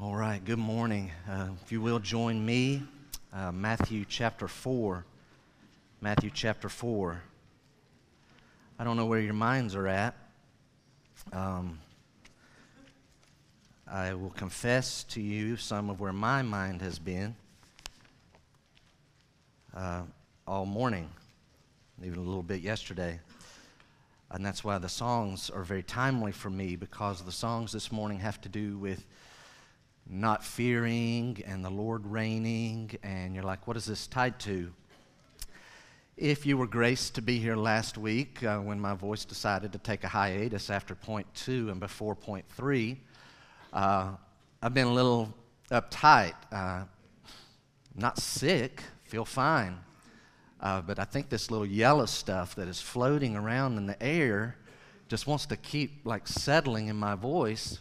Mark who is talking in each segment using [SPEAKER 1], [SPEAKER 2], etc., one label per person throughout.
[SPEAKER 1] All right, good morning. Uh, if you will join me, uh, Matthew chapter 4. Matthew chapter 4. I don't know where your minds are at. Um, I will confess to you some of where my mind has been uh, all morning, even a little bit yesterday. And that's why the songs are very timely for me because the songs this morning have to do with not fearing and the Lord reigning, and you're like, what is this tied to? If you were graced to be here last week uh, when my voice decided to take a hiatus after point two and before point three, uh, I've been a little uptight. Uh, not sick, feel fine. Uh, but I think this little yellow stuff that is floating around in the air just wants to keep like settling in my voice.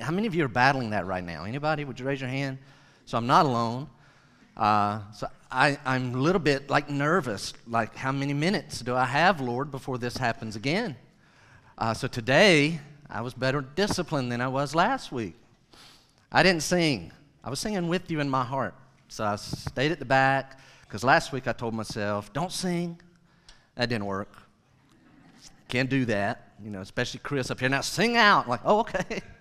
[SPEAKER 1] How many of you are battling that right now? Anybody? Would you raise your hand? So I'm not alone. Uh, so I, I'm a little bit like nervous. Like, how many minutes do I have, Lord, before this happens again? Uh, so today, I was better disciplined than I was last week. I didn't sing. I was singing with you in my heart. So I stayed at the back because last week I told myself, don't sing. That didn't work. Can't do that, you know, especially Chris up here. Now sing out. I'm like, oh, okay.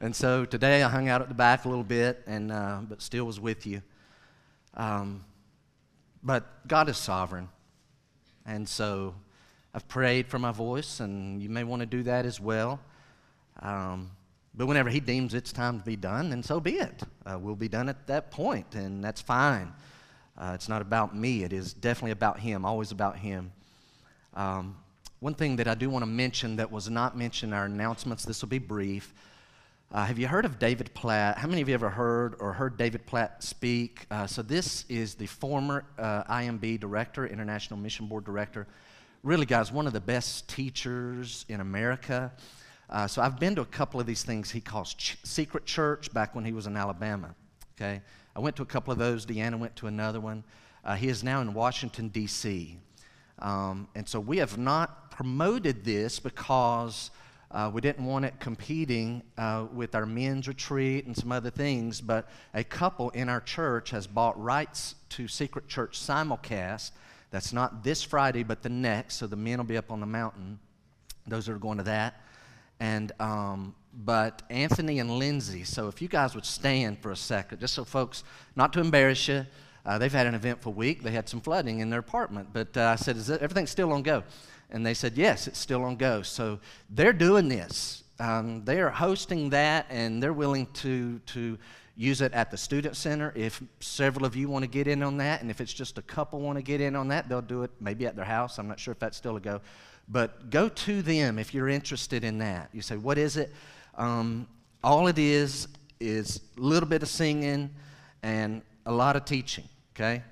[SPEAKER 1] And so today I hung out at the back a little bit, and uh, but still was with you. Um, but God is sovereign, and so I've prayed for my voice, and you may want to do that as well. Um, but whenever He deems it's time to be done, then so be it. Uh, we'll be done at that point, and that's fine. Uh, it's not about me, it is definitely about Him, always about Him. Um, one thing that I do want to mention that was not mentioned in our announcements, this will be brief. Uh, have you heard of David Platt? How many of you ever heard or heard David Platt speak? Uh, so, this is the former uh, IMB director, International Mission Board director. Really, guys, one of the best teachers in America. Uh, so, I've been to a couple of these things he calls ch- Secret Church back when he was in Alabama. Okay? I went to a couple of those. Deanna went to another one. Uh, he is now in Washington, D.C. Um, and so, we have not promoted this because uh, we didn't want it competing uh, with our men's retreat and some other things, but a couple in our church has bought rights to Secret Church simulcast. That's not this Friday, but the next. So the men will be up on the mountain. Those that are going to that. And um, but Anthony and Lindsay. So if you guys would stand for a second, just so folks, not to embarrass you. Uh, they've had an eventful week. They had some flooding in their apartment, but uh, I said, "Is everything still on go?" And they said, yes, it's still on go. So they're doing this. Um, they are hosting that, and they're willing to, to use it at the student center. If several of you want to get in on that, and if it's just a couple want to get in on that, they'll do it maybe at their house. I'm not sure if that's still a go. But go to them if you're interested in that. You say, what is it? Um, all it is is a little bit of singing and a lot of teaching, okay?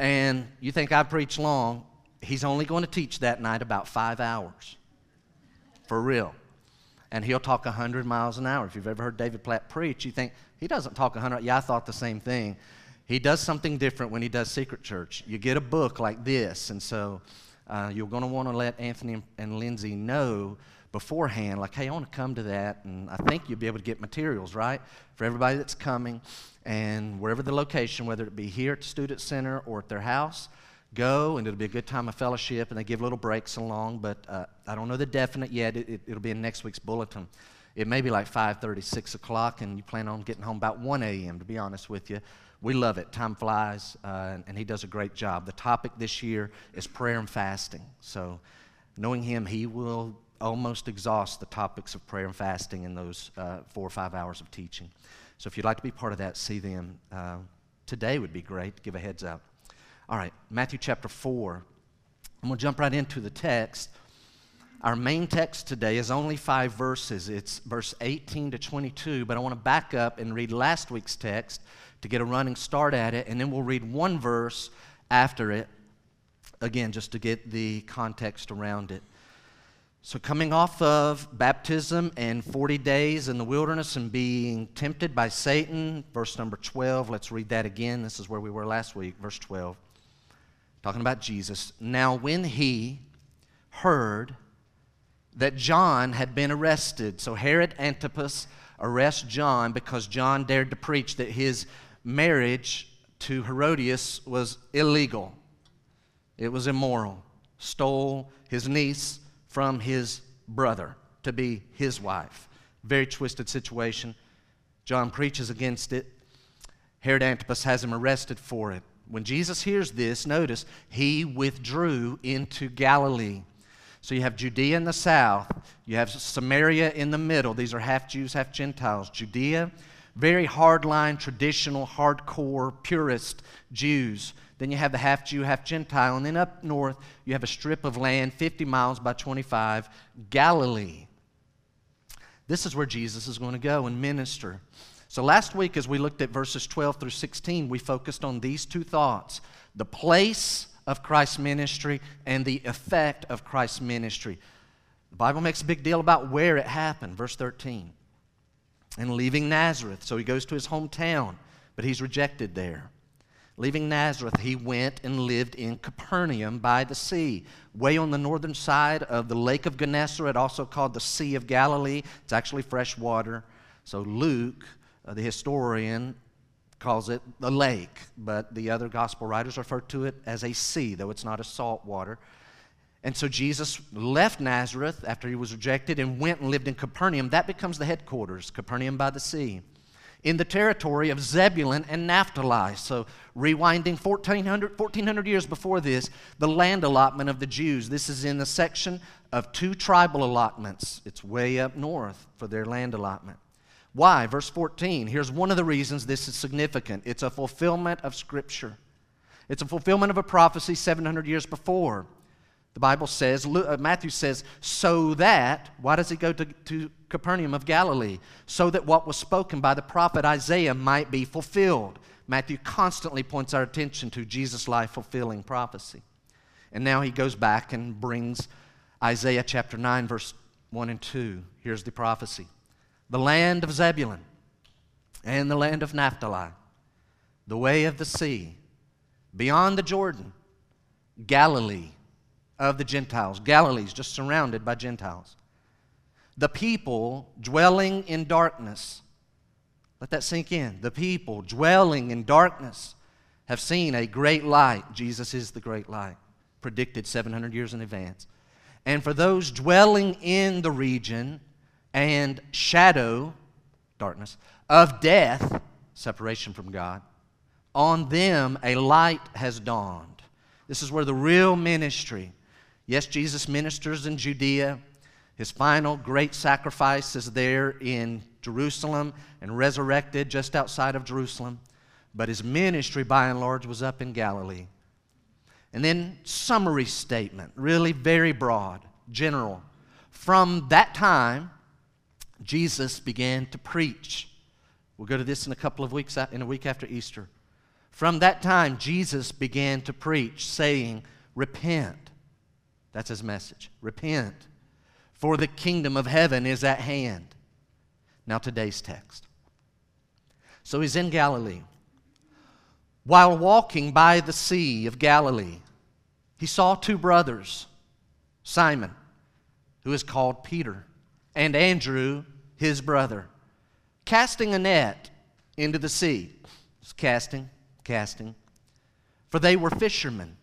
[SPEAKER 1] And you think I preach long, he's only going to teach that night about five hours. For real. And he'll talk 100 miles an hour. If you've ever heard David Platt preach, you think, he doesn't talk 100. Yeah, I thought the same thing. He does something different when he does Secret Church. You get a book like this, and so uh, you're going to want to let Anthony and Lindsay know beforehand, like, hey, I want to come to that. And I think you'll be able to get materials, right? For everybody that's coming. And wherever the location, whether it be here at the Student Center or at their house, go and it'll be a good time of fellowship. And they give little breaks along, but uh, I don't know the definite yet. It, it, it'll be in next week's bulletin. It may be like 5.30, 6 o'clock, and you plan on getting home about 1 a.m., to be honest with you. We love it. Time flies, uh, and, and he does a great job. The topic this year is prayer and fasting. So, knowing him, he will almost exhaust the topics of prayer and fasting in those uh, four or five hours of teaching. So if you'd like to be part of that, see them. Uh, today would be great. Give a heads up. All right, Matthew chapter 4. I'm going to jump right into the text. Our main text today is only five verses. It's verse 18 to 22, but I want to back up and read last week's text to get a running start at it, and then we'll read one verse after it, again, just to get the context around it. So, coming off of baptism and 40 days in the wilderness and being tempted by Satan, verse number 12, let's read that again. This is where we were last week, verse 12. Talking about Jesus. Now, when he heard that John had been arrested. So Herod Antipas arrests John because John dared to preach that his marriage to Herodias was illegal, it was immoral. Stole his niece from his brother to be his wife. Very twisted situation. John preaches against it. Herod Antipas has him arrested for it. When Jesus hears this, notice, he withdrew into Galilee. So you have Judea in the south, you have Samaria in the middle. These are half Jews, half Gentiles. Judea, very hardline, traditional, hardcore, purist Jews. Then you have the half Jew, half Gentile. And then up north, you have a strip of land, 50 miles by 25, Galilee. This is where Jesus is going to go and minister. So last week, as we looked at verses 12 through 16, we focused on these two thoughts the place of Christ's ministry and the effect of Christ's ministry. The Bible makes a big deal about where it happened. Verse 13. And leaving Nazareth. So he goes to his hometown, but he's rejected there. Leaving Nazareth, he went and lived in Capernaum by the sea, way on the northern side of the Lake of Gennesaret, also called the Sea of Galilee. It's actually fresh water. So Luke, uh, the historian, calls it the lake, but the other gospel writers refer to it as a sea, though it's not a salt water. And so Jesus left Nazareth after he was rejected and went and lived in Capernaum. That becomes the headquarters, Capernaum by the sea, in the territory of Zebulun and Naphtali. So, rewinding 1400, 1400 years before this, the land allotment of the Jews. This is in the section of two tribal allotments. It's way up north for their land allotment. Why? Verse 14. Here's one of the reasons this is significant it's a fulfillment of Scripture, it's a fulfillment of a prophecy 700 years before. The Bible says, uh, Matthew says, so that, why does he go to, to Capernaum of Galilee? So that what was spoken by the prophet Isaiah might be fulfilled. Matthew constantly points our attention to Jesus' life fulfilling prophecy. And now he goes back and brings Isaiah chapter 9, verse 1 and 2. Here's the prophecy the land of Zebulun and the land of Naphtali, the way of the sea, beyond the Jordan, Galilee of the Gentiles. Galilee's just surrounded by Gentiles. The people dwelling in darkness. Let that sink in. The people dwelling in darkness have seen a great light. Jesus is the great light, predicted 700 years in advance. And for those dwelling in the region, and shadow, darkness, of death, separation from God, on them a light has dawned. This is where the real ministry, yes, Jesus ministers in Judea. His final great sacrifice is there in Jerusalem and resurrected just outside of Jerusalem. But his ministry, by and large, was up in Galilee. And then, summary statement, really very broad, general. From that time, Jesus began to preach. We'll go to this in a couple of weeks, in a week after Easter. From that time, Jesus began to preach, saying, Repent. That's his message. Repent, for the kingdom of heaven is at hand. Now, today's text. So he's in Galilee. While walking by the Sea of Galilee, he saw two brothers, Simon, who is called Peter, and Andrew, his brother, casting a net into the sea. Just casting, casting. For they were fishermen.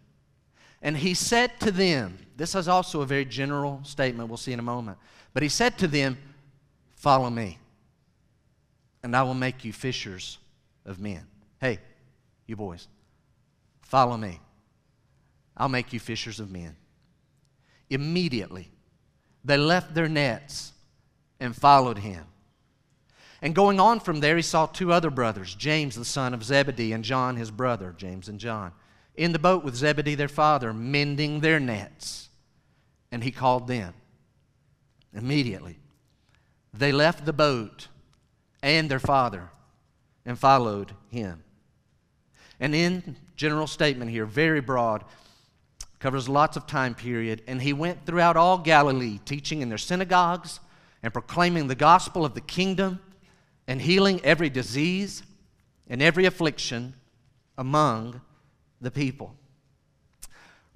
[SPEAKER 1] And he said to them, this is also a very general statement, we'll see in a moment. But he said to them, Follow me, and I will make you fishers of men. Hey, you boys, follow me. I'll make you fishers of men. Immediately, they left their nets and followed him. And going on from there, he saw two other brothers, James the son of Zebedee and John his brother, James and John, in the boat with Zebedee their father, mending their nets. And he called them. Immediately, they left the boat and their father and followed him. And in general statement here, very broad, covers lots of time period, and he went throughout all Galilee, teaching in their synagogues and proclaiming the gospel of the kingdom and healing every disease and every affliction among the people.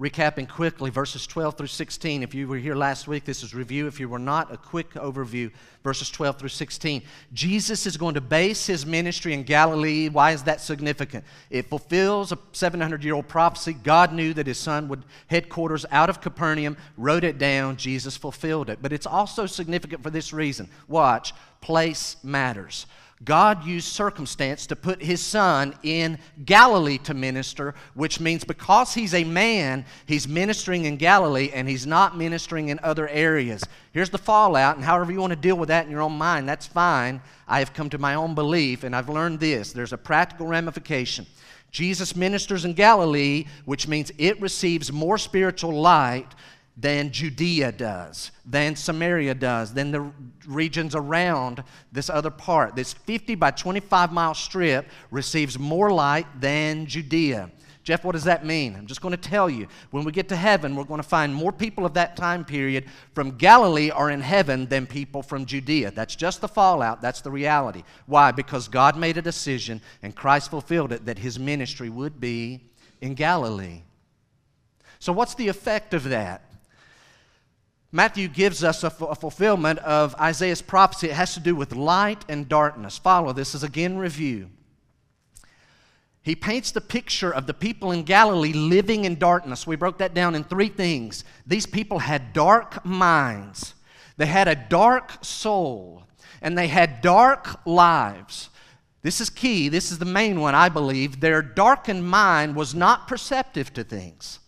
[SPEAKER 1] Recapping quickly, verses 12 through 16. If you were here last week, this is review. If you were not, a quick overview, verses 12 through 16. Jesus is going to base his ministry in Galilee. Why is that significant? It fulfills a 700 year old prophecy. God knew that his son would headquarters out of Capernaum, wrote it down. Jesus fulfilled it. But it's also significant for this reason. Watch, place matters. God used circumstance to put his son in Galilee to minister, which means because he's a man, he's ministering in Galilee and he's not ministering in other areas. Here's the fallout, and however you want to deal with that in your own mind, that's fine. I have come to my own belief, and I've learned this there's a practical ramification. Jesus ministers in Galilee, which means it receives more spiritual light than Judea does, than Samaria does, than the regions around this other part. This 50 by 25 mile strip receives more light than Judea. Jeff, what does that mean? I'm just going to tell you. When we get to heaven, we're going to find more people of that time period from Galilee are in heaven than people from Judea. That's just the fallout. That's the reality. Why? Because God made a decision and Christ fulfilled it that his ministry would be in Galilee. So, what's the effect of that? Matthew gives us a, f- a fulfillment of Isaiah's prophecy. It has to do with light and darkness. Follow this is again review. He paints the picture of the people in Galilee living in darkness. We broke that down in three things. These people had dark minds, they had a dark soul, and they had dark lives. This is key. This is the main one, I believe. Their darkened mind was not perceptive to things.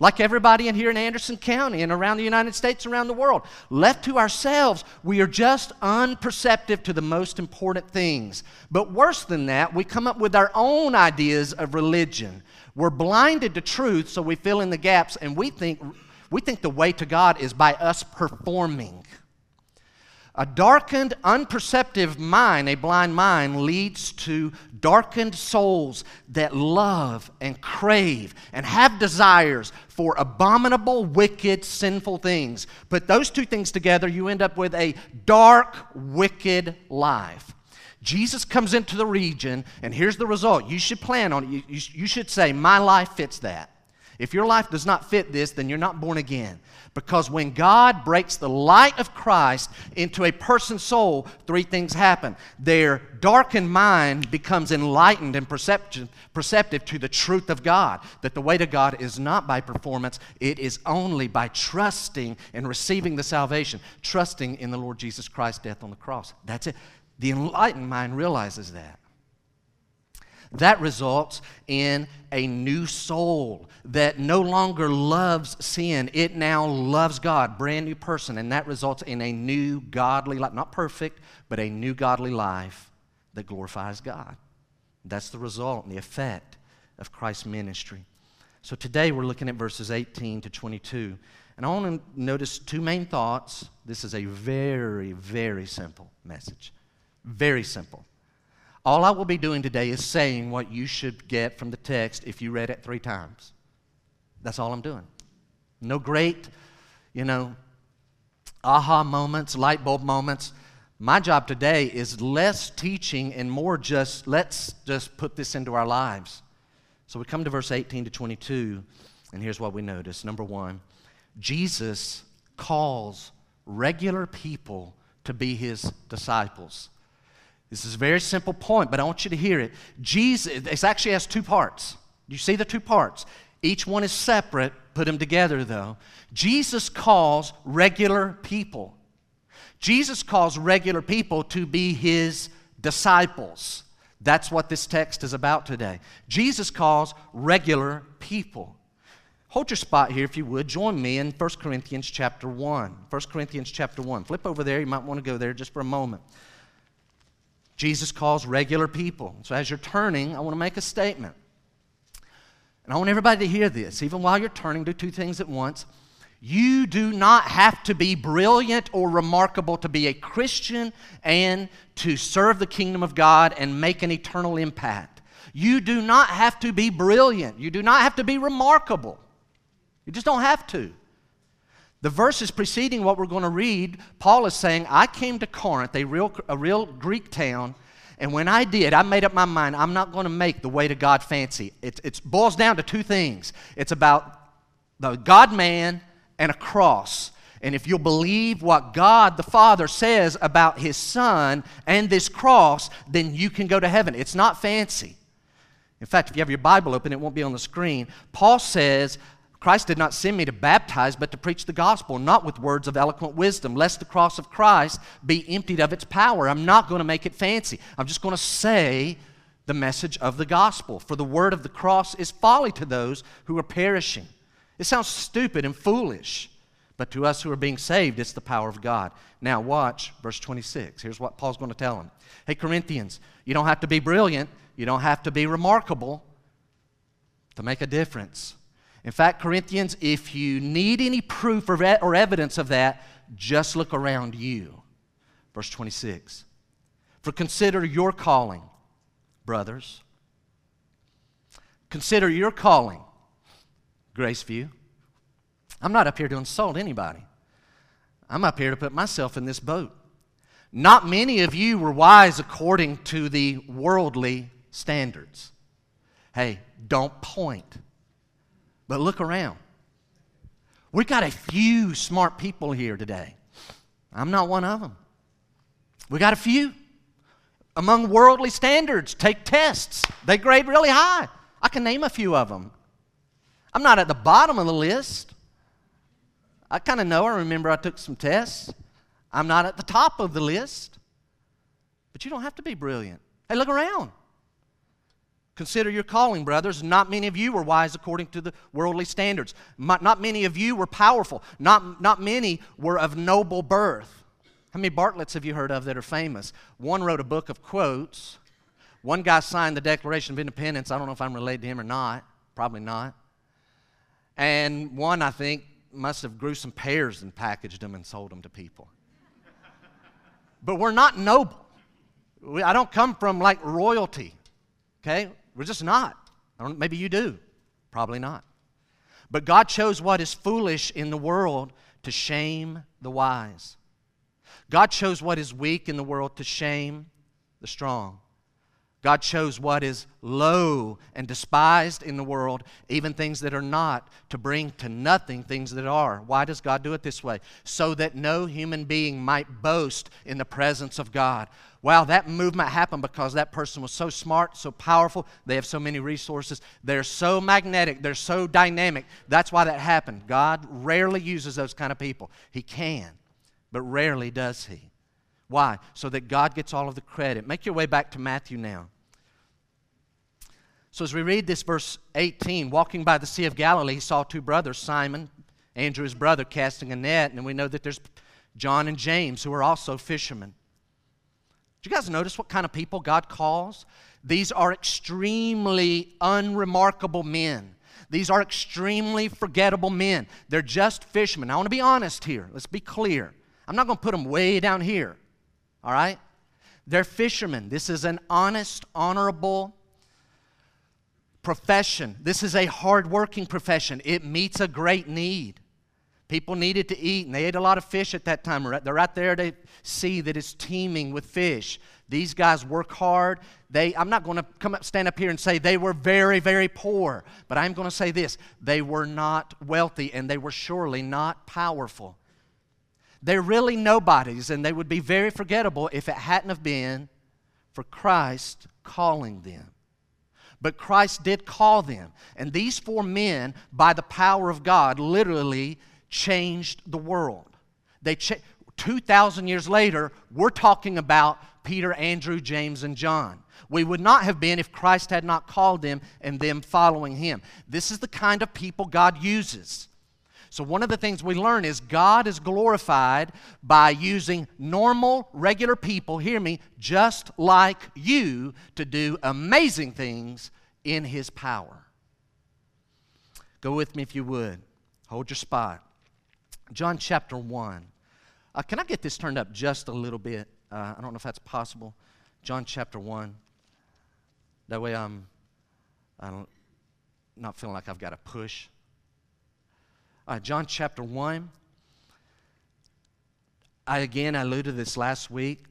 [SPEAKER 1] Like everybody in here in Anderson County and around the United States, around the world. Left to ourselves, we are just unperceptive to the most important things. But worse than that, we come up with our own ideas of religion. We're blinded to truth, so we fill in the gaps, and we think, we think the way to God is by us performing. A darkened, unperceptive mind, a blind mind, leads to darkened souls that love and crave and have desires for abominable, wicked, sinful things. Put those two things together, you end up with a dark, wicked life. Jesus comes into the region, and here's the result. You should plan on it. You, you, you should say, My life fits that. If your life does not fit this, then you're not born again. Because when God breaks the light of Christ into a person's soul, three things happen. Their darkened mind becomes enlightened and perceptive to the truth of God. That the way to God is not by performance, it is only by trusting and receiving the salvation, trusting in the Lord Jesus Christ's death on the cross. That's it. The enlightened mind realizes that. That results in a new soul that no longer loves sin. It now loves God, brand new person, and that results in a new godly life, not perfect, but a new godly life that glorifies God. That's the result and the effect of Christ's ministry. So today we're looking at verses 18 to 22. And I want to notice two main thoughts. This is a very, very simple message. Very simple. All I will be doing today is saying what you should get from the text if you read it three times. That's all I'm doing. No great, you know, aha moments, light bulb moments. My job today is less teaching and more just let's just put this into our lives. So we come to verse 18 to 22, and here's what we notice. Number one, Jesus calls regular people to be his disciples. This is a very simple point, but I want you to hear it. Jesus, it actually has two parts. You see the two parts. Each one is separate, put them together though. Jesus calls regular people. Jesus calls regular people to be his disciples. That's what this text is about today. Jesus calls regular people. Hold your spot here if you would. Join me in 1 Corinthians chapter 1. 1 Corinthians chapter 1. Flip over there. You might want to go there just for a moment. Jesus calls regular people. So as you're turning, I want to make a statement. And I want everybody to hear this, even while you're turning, do two things at once. You do not have to be brilliant or remarkable to be a Christian and to serve the kingdom of God and make an eternal impact. You do not have to be brilliant. You do not have to be remarkable. You just don't have to. The verses preceding what we're going to read, Paul is saying, I came to Corinth, a real, a real Greek town, and when I did, I made up my mind I'm not going to make the way to God fancy. It, it boils down to two things it's about the God man and a cross. And if you'll believe what God the Father says about His Son and this cross, then you can go to heaven. It's not fancy. In fact, if you have your Bible open, it won't be on the screen. Paul says, Christ did not send me to baptize, but to preach the gospel, not with words of eloquent wisdom, lest the cross of Christ be emptied of its power. I'm not going to make it fancy. I'm just going to say the message of the gospel. For the word of the cross is folly to those who are perishing. It sounds stupid and foolish, but to us who are being saved, it's the power of God. Now, watch verse 26. Here's what Paul's going to tell them Hey, Corinthians, you don't have to be brilliant, you don't have to be remarkable to make a difference. In fact, Corinthians, if you need any proof or, or evidence of that, just look around you. Verse 26. For consider your calling, brothers. Consider your calling, Graceview. I'm not up here to insult anybody. I'm up here to put myself in this boat. Not many of you were wise according to the worldly standards. Hey, don't point. But look around. We've got a few smart people here today. I'm not one of them. We got a few. Among worldly standards, take tests. They grade really high. I can name a few of them. I'm not at the bottom of the list. I kind of know. I remember I took some tests. I'm not at the top of the list. But you don't have to be brilliant. Hey, look around. Consider your calling, brothers. Not many of you were wise according to the worldly standards. Not many of you were powerful. Not, not many were of noble birth. How many Bartletts have you heard of that are famous? One wrote a book of quotes. One guy signed the Declaration of Independence. I don't know if I'm related to him or not. Probably not. And one, I think, must have grew some pears and packaged them and sold them to people. but we're not noble. I don't come from like royalty. Okay? We're just not. maybe you do. Probably not. But God chose what is foolish in the world to shame the wise. God chose what is weak in the world to shame the strong. God chose what is low and despised in the world, even things that are not, to bring to nothing things that are. Why does God do it this way? So that no human being might boast in the presence of God. Wow, that movement happened because that person was so smart, so powerful, they have so many resources, they're so magnetic, they're so dynamic. That's why that happened. God rarely uses those kind of people. He can, but rarely does He. Why? So that God gets all of the credit. Make your way back to Matthew now. So, as we read this, verse 18, walking by the Sea of Galilee, he saw two brothers, Simon, Andrew, his brother, casting a net. And we know that there's John and James, who are also fishermen. You guys notice what kind of people God calls? These are extremely unremarkable men. These are extremely forgettable men. They're just fishermen. I want to be honest here. Let's be clear. I'm not going to put them way down here. All right? They're fishermen. This is an honest, honorable profession. This is a hardworking profession. It meets a great need. People needed to eat, and they ate a lot of fish at that time. They're right there to see that it's teeming with fish. These guys work hard. They, I'm not going to come up, stand up here and say they were very, very poor, but I'm going to say this: they were not wealthy, and they were surely not powerful. They're really nobodies, and they would be very forgettable if it hadn't have been for Christ calling them. But Christ did call them. And these four men, by the power of God, literally changed the world. They cha- 2,000 years later, we're talking about Peter, Andrew, James, and John. We would not have been if Christ had not called them and them following him. This is the kind of people God uses. So, one of the things we learn is God is glorified by using normal, regular people, hear me, just like you, to do amazing things in His power. Go with me if you would. Hold your spot. John chapter 1. Uh, can I get this turned up just a little bit? Uh, I don't know if that's possible. John chapter 1. That way I'm, I'm not not feeling like I've got to push. Uh, John chapter 1. I again alluded to this last week.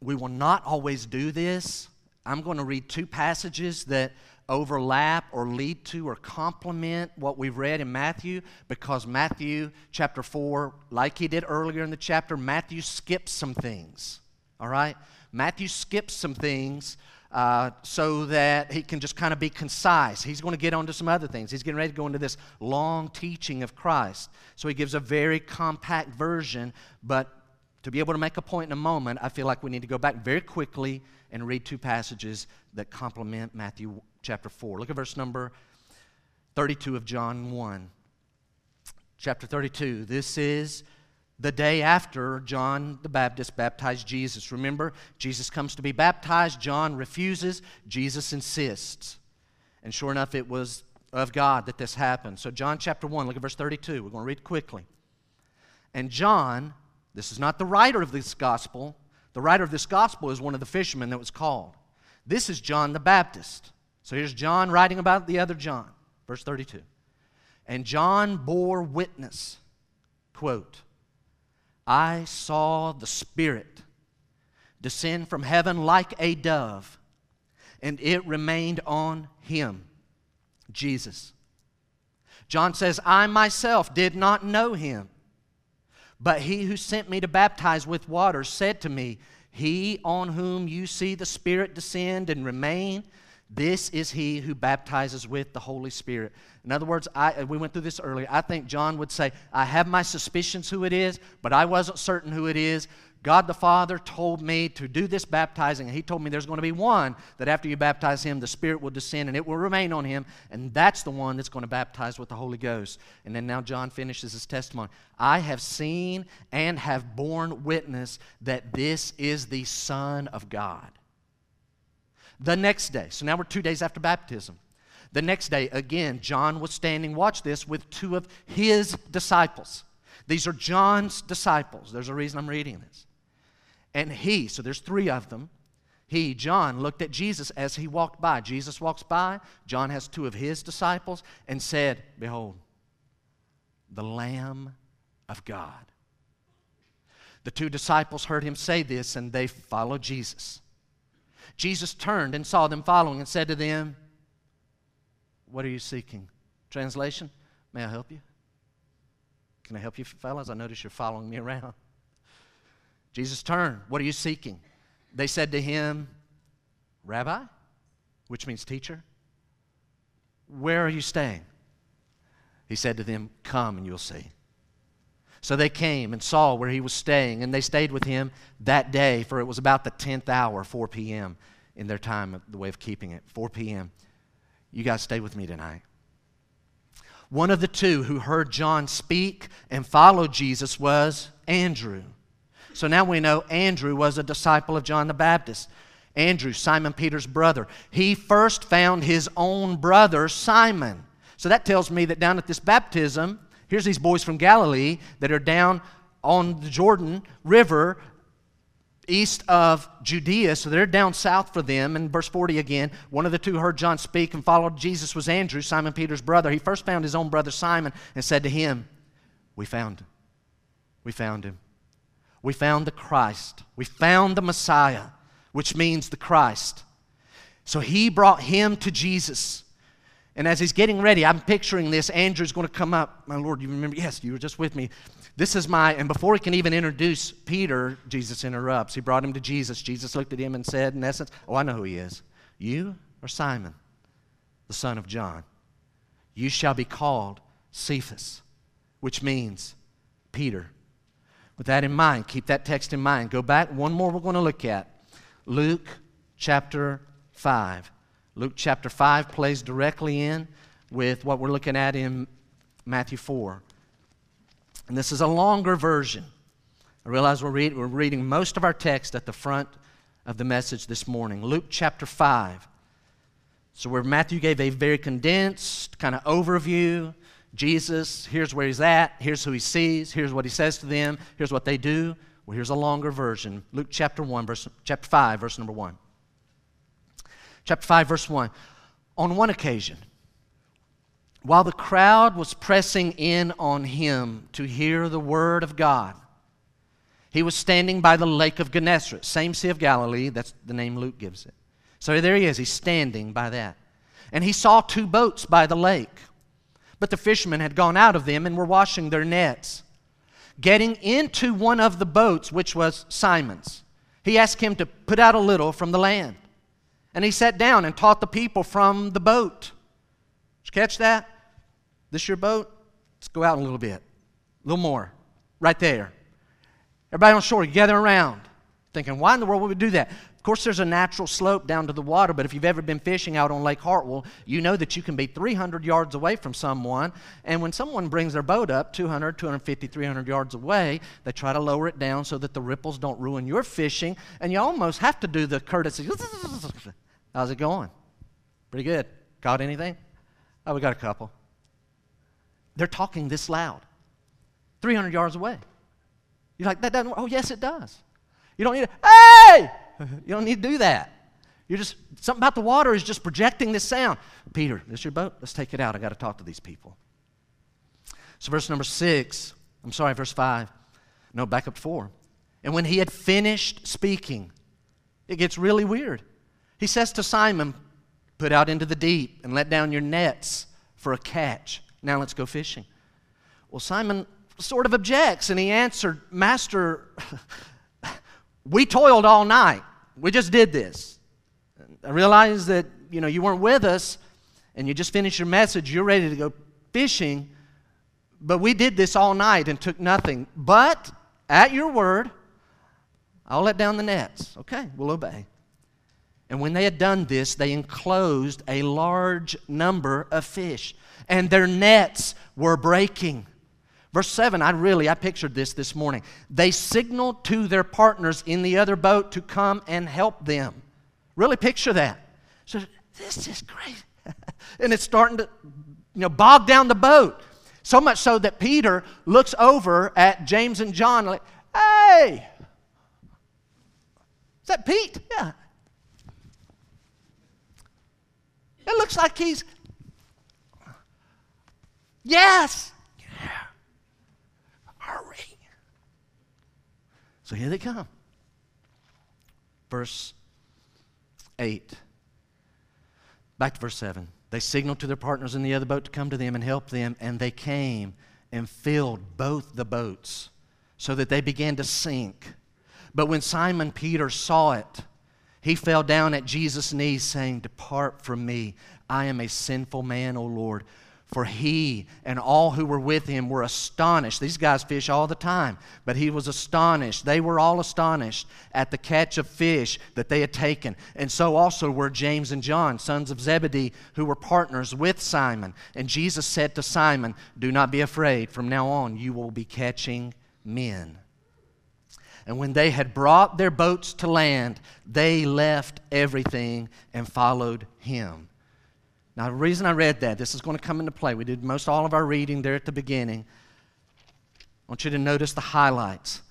[SPEAKER 1] We will not always do this. I'm going to read two passages that overlap or lead to or complement what we've read in Matthew because Matthew chapter 4, like he did earlier in the chapter, Matthew skips some things. All right? Matthew skips some things uh, so that he can just kind of be concise. He's going to get onto some other things. He's getting ready to go into this long teaching of Christ. So he gives a very compact version, but to be able to make a point in a moment, I feel like we need to go back very quickly and read two passages that complement Matthew chapter 4. Look at verse number 32 of John 1. Chapter 32. This is the day after John the Baptist baptized Jesus. Remember, Jesus comes to be baptized. John refuses. Jesus insists. And sure enough, it was of God that this happened. So, John chapter 1, look at verse 32. We're going to read quickly. And John, this is not the writer of this gospel, the writer of this gospel is one of the fishermen that was called. This is John the Baptist. So here's John writing about the other John, verse 32. And John bore witness, quote, I saw the Spirit descend from heaven like a dove, and it remained on him, Jesus. John says, I myself did not know him, but he who sent me to baptize with water said to me, He on whom you see the Spirit descend and remain, this is he who baptizes with the Holy Spirit. In other words, I, uh, we went through this earlier. I think John would say, I have my suspicions who it is, but I wasn't certain who it is. God the Father told me to do this baptizing, and He told me there's going to be one that after you baptize him, the Spirit will descend and it will remain on him, and that's the one that's going to baptize with the Holy Ghost. And then now John finishes his testimony. I have seen and have borne witness that this is the Son of God. The next day, so now we're two days after baptism. The next day, again, John was standing, watch this, with two of his disciples. These are John's disciples. There's a reason I'm reading this. And he, so there's three of them, he, John, looked at Jesus as he walked by. Jesus walks by. John has two of his disciples and said, Behold, the Lamb of God. The two disciples heard him say this and they followed Jesus. Jesus turned and saw them following and said to them, What are you seeking? Translation, may I help you? Can I help you, fellas? I notice you're following me around. Jesus turned, What are you seeking? They said to him, Rabbi, which means teacher, where are you staying? He said to them, Come and you'll see. So they came and saw where he was staying, and they stayed with him that day, for it was about the 10th hour, 4 p.m., in their time, the way of keeping it, 4 p.m. You guys stay with me tonight. One of the two who heard John speak and followed Jesus was Andrew. So now we know Andrew was a disciple of John the Baptist. Andrew, Simon Peter's brother. He first found his own brother, Simon. So that tells me that down at this baptism, Here's these boys from Galilee that are down on the Jordan River east of Judea, so they're down south for them. In verse 40 again, one of the two heard John speak and followed Jesus was Andrew, Simon Peter's brother. He first found his own brother Simon and said to him, We found him. We found him. We found the Christ. We found the Messiah, which means the Christ. So he brought him to Jesus. And as he's getting ready, I'm picturing this. Andrew's going to come up. My Lord, you remember? Yes, you were just with me. This is my, and before he can even introduce Peter, Jesus interrupts. He brought him to Jesus. Jesus looked at him and said, in essence, Oh, I know who he is. You are Simon, the son of John. You shall be called Cephas, which means Peter. With that in mind, keep that text in mind. Go back, one more we're going to look at Luke chapter 5. Luke chapter 5 plays directly in with what we're looking at in Matthew 4. And this is a longer version. I realize we're, read, we're reading most of our text at the front of the message this morning. Luke chapter 5. So, where Matthew gave a very condensed kind of overview, Jesus, here's where he's at, here's who he sees, here's what he says to them, here's what they do. Well, here's a longer version. Luke chapter 1, verse, chapter 5, verse number 1 chapter 5, verse 1. On one occasion, while the crowd was pressing in on him to hear the word of God, he was standing by the lake of Gennesaret, same Sea of Galilee, that's the name Luke gives it. So there he is, he's standing by that. and he saw two boats by the lake. But the fishermen had gone out of them and were washing their nets. Getting into one of the boats, which was Simon's, he asked him to put out a little from the land. And he sat down and taught the people from the boat. Did you catch that? This your boat? Let's go out a little bit. A little more. Right there. Everybody on shore, gather around. Thinking, why in the world would we do that? Of course, there's a natural slope down to the water, but if you've ever been fishing out on Lake Hartwell, you know that you can be 300 yards away from someone. And when someone brings their boat up 200, 250, 300 yards away, they try to lower it down so that the ripples don't ruin your fishing. And you almost have to do the courtesy. How's it going? Pretty good. Caught anything? Oh, we got a couple. They're talking this loud, 300 yards away. You're like, that doesn't, oh, yes, it does. You don't need to, hey! You don't need to do that. You're just, something about the water is just projecting this sound. Peter, this your boat? Let's take it out. I got to talk to these people. So, verse number six, I'm sorry, verse five. No, back up four. And when he had finished speaking, it gets really weird. He says to Simon, Put out into the deep and let down your nets for a catch. Now let's go fishing. Well, Simon sort of objects and he answered, Master, we toiled all night. We just did this. I realize that, you know, you weren't with us and you just finished your message. You're ready to go fishing. But we did this all night and took nothing. But at your word, I'll let down the nets. Okay, we'll obey. And when they had done this, they enclosed a large number of fish, and their nets were breaking. Verse 7, I really, I pictured this this morning. They signaled to their partners in the other boat to come and help them. Really picture that. So, this is great. and it's starting to, you know, bog down the boat. So much so that Peter looks over at James and John like, hey, is that Pete? Yeah. It looks like he's, yes. So here they come. Verse 8. Back to verse 7. They signaled to their partners in the other boat to come to them and help them, and they came and filled both the boats so that they began to sink. But when Simon Peter saw it, he fell down at Jesus' knees, saying, Depart from me. I am a sinful man, O Lord. For he and all who were with him were astonished. These guys fish all the time, but he was astonished. They were all astonished at the catch of fish that they had taken. And so also were James and John, sons of Zebedee, who were partners with Simon. And Jesus said to Simon, Do not be afraid. From now on, you will be catching men. And when they had brought their boats to land, they left everything and followed him. Now, the reason I read that, this is going to come into play. We did most all of our reading there at the beginning. I want you to notice the highlights.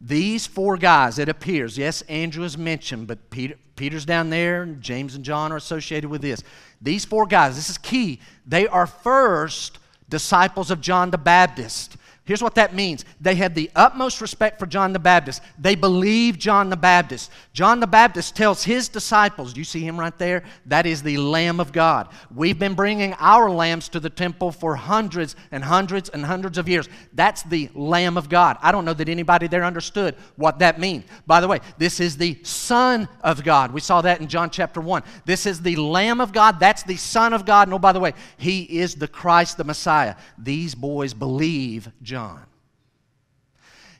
[SPEAKER 1] These four guys, it appears, yes, Andrew is mentioned, but Peter, Peter's down there, James and John are associated with this. These four guys, this is key. They are first disciples of John the Baptist. Here's what that means they had the utmost respect for John the Baptist. They believed John the Baptist. John the Baptist tells his disciples, you see him right there? That is the Lamb of God. We've been bringing our lambs to the temple for hundreds and hundreds and hundreds of years. That's the Lamb of God. I don't know that anybody there understood what that means. By the way, this is the Son of God. We saw that in John chapter 1. This is the Lamb of God. That's the Son of God. And oh, by the way, he is the Christ, the Messiah. These boys believe John.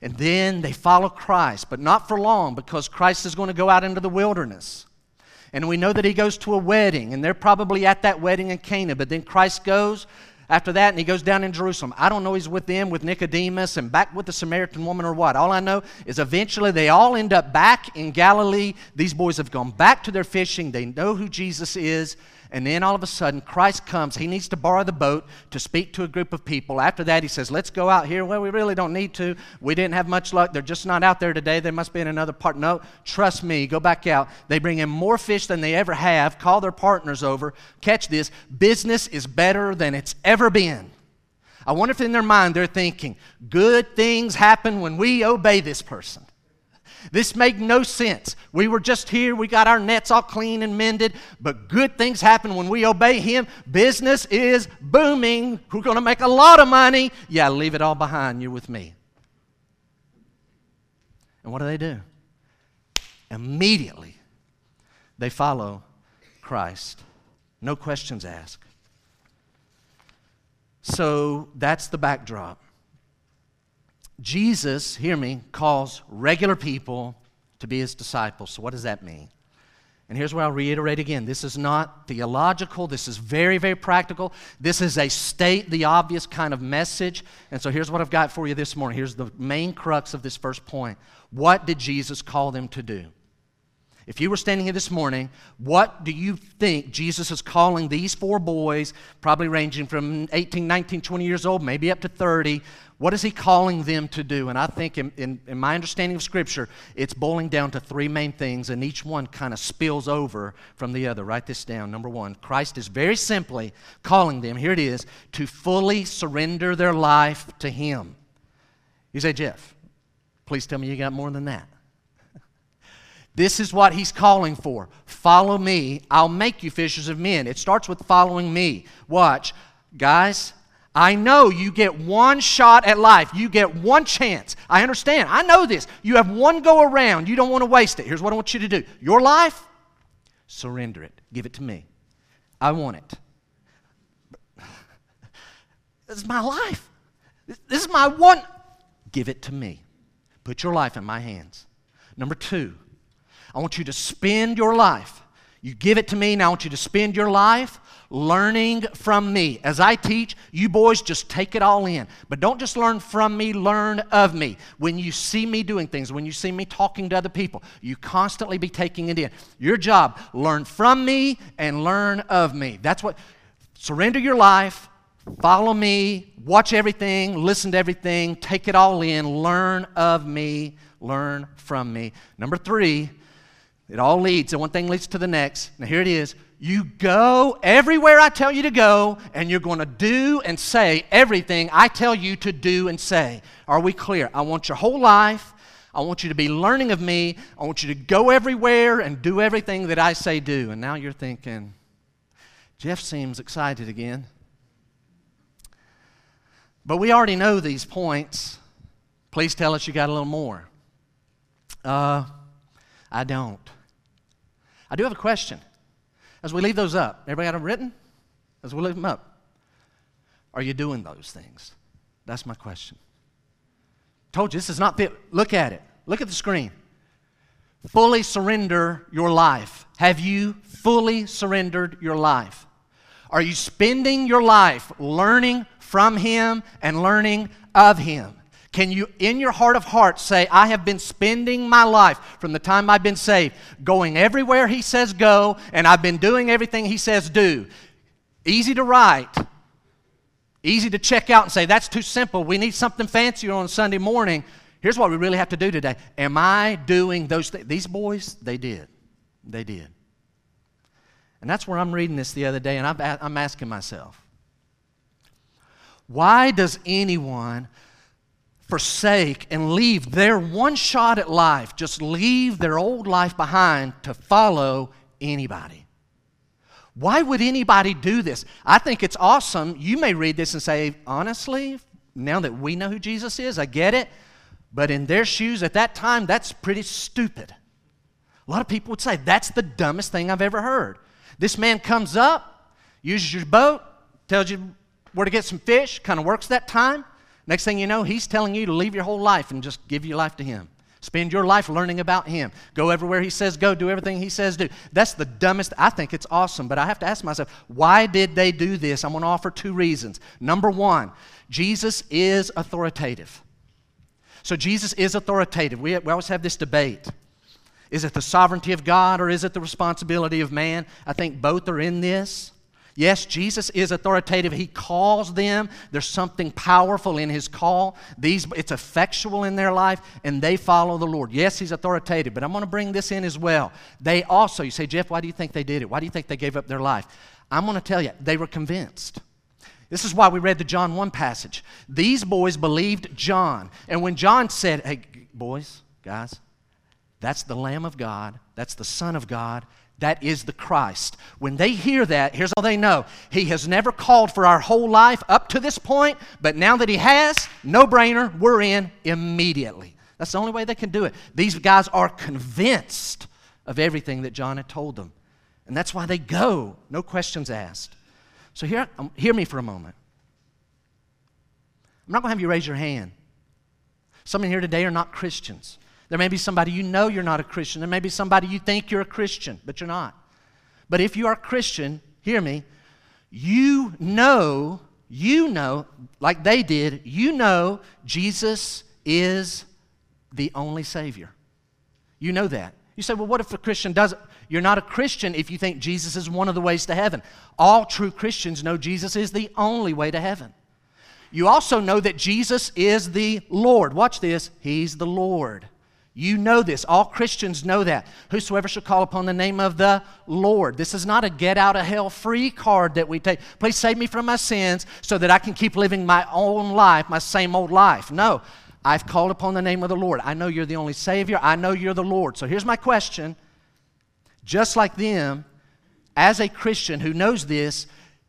[SPEAKER 1] And then they follow Christ, but not for long because Christ is going to go out into the wilderness. And we know that he goes to a wedding, and they're probably at that wedding in Cana, but then Christ goes after that and he goes down in Jerusalem. I don't know he's with them, with Nicodemus, and back with the Samaritan woman or what. All I know is eventually they all end up back in Galilee. These boys have gone back to their fishing, they know who Jesus is, and then all of a sudden, Christ comes. He needs to borrow the boat to speak to a group of people. After that, he says, Let's go out here. Well, we really don't need to. We didn't have much luck. They're just not out there today. They must be in another part. No, trust me. Go back out. They bring in more fish than they ever have, call their partners over. Catch this business is better than it's ever been. I wonder if in their mind they're thinking, Good things happen when we obey this person. This made no sense. We were just here, we got our nets all clean and mended, but good things happen when we obey Him. Business is booming. We're going to make a lot of money. Yeah, leave it all behind. You're with me. And what do they do? Immediately, they follow Christ. No questions asked. So that's the backdrop. Jesus, hear me, calls regular people to be his disciples. So, what does that mean? And here's where I'll reiterate again this is not theological, this is very, very practical. This is a state the obvious kind of message. And so, here's what I've got for you this morning. Here's the main crux of this first point. What did Jesus call them to do? If you were standing here this morning, what do you think Jesus is calling these four boys, probably ranging from 18, 19, 20 years old, maybe up to 30? What is he calling them to do? And I think, in, in, in my understanding of Scripture, it's boiling down to three main things, and each one kind of spills over from the other. Write this down. Number one, Christ is very simply calling them, here it is, to fully surrender their life to Him. You say, Jeff, please tell me you got more than that. This is what he's calling for. Follow me. I'll make you fishers of men. It starts with following me. Watch. Guys, I know you get one shot at life. You get one chance. I understand. I know this. You have one go around. You don't want to waste it. Here's what I want you to do your life, surrender it. Give it to me. I want it. This is my life. This is my one. Give it to me. Put your life in my hands. Number two, I want you to spend your life. You give it to me, now I want you to spend your life learning from me. As I teach, you boys just take it all in. But don't just learn from me, learn of me. When you see me doing things, when you see me talking to other people, you constantly be taking it in. Your job, learn from me and learn of me. That's what, surrender your life, follow me, watch everything, listen to everything, take it all in, learn of me, learn from me. Number three, it all leads, and one thing leads to the next. Now, here it is. You go everywhere I tell you to go, and you're going to do and say everything I tell you to do and say. Are we clear? I want your whole life. I want you to be learning of me. I want you to go everywhere and do everything that I say do. And now you're thinking, Jeff seems excited again. But we already know these points. Please tell us you got a little more. Uh, I don't. I do have a question. As we leave those up, everybody got them written? As we leave them up, are you doing those things? That's my question. Told you this is not fit. Look at it. Look at the screen. Fully surrender your life. Have you fully surrendered your life? Are you spending your life learning from Him and learning of Him? Can you, in your heart of hearts, say, I have been spending my life from the time I've been saved, going everywhere He says go, and I've been doing everything He says do? Easy to write, easy to check out and say, that's too simple. We need something fancier on Sunday morning. Here's what we really have to do today. Am I doing those things? These boys, they did. They did. And that's where I'm reading this the other day, and I'm asking myself, why does anyone forsake and leave their one shot at life, just leave their old life behind to follow anybody. Why would anybody do this? I think it's awesome. You may read this and say, honestly, now that we know who Jesus is, I get it. But in their shoes at that time, that's pretty stupid. A lot of people would say, that's the dumbest thing I've ever heard. This man comes up, uses your boat, tells you where to get some fish, kind of works that time. Next thing you know, he's telling you to leave your whole life and just give your life to him. Spend your life learning about him. Go everywhere he says go, do everything he says do. That's the dumbest. I think it's awesome, but I have to ask myself, why did they do this? I'm going to offer two reasons. Number one, Jesus is authoritative. So Jesus is authoritative. We, we always have this debate. Is it the sovereignty of God or is it the responsibility of man? I think both are in this. Yes, Jesus is authoritative. He calls them. There's something powerful in his call. These, it's effectual in their life, and they follow the Lord. Yes, he's authoritative, but I'm going to bring this in as well. They also, you say, Jeff, why do you think they did it? Why do you think they gave up their life? I'm going to tell you, they were convinced. This is why we read the John 1 passage. These boys believed John. And when John said, Hey, boys, guys, That's the Lamb of God. That's the Son of God. That is the Christ. When they hear that, here's all they know He has never called for our whole life up to this point, but now that He has, no brainer, we're in immediately. That's the only way they can do it. These guys are convinced of everything that John had told them. And that's why they go, no questions asked. So here, um, hear me for a moment. I'm not going to have you raise your hand. Some in here today are not Christians. There may be somebody you know you're not a Christian. There may be somebody you think you're a Christian, but you're not. But if you are a Christian, hear me, you know, you know, like they did, you know Jesus is the only Savior. You know that. You say, well, what if a Christian doesn't? You're not a Christian if you think Jesus is one of the ways to heaven. All true Christians know Jesus is the only way to heaven. You also know that Jesus is the Lord. Watch this. He's the Lord. You know this. All Christians know that. Whosoever shall call upon the name of the Lord. This is not a get out of hell free card that we take. Please save me from my sins so that I can keep living my own life, my same old life. No. I've called upon the name of the Lord. I know you're the only Savior. I know you're the Lord. So here's my question. Just like them, as a Christian who knows this,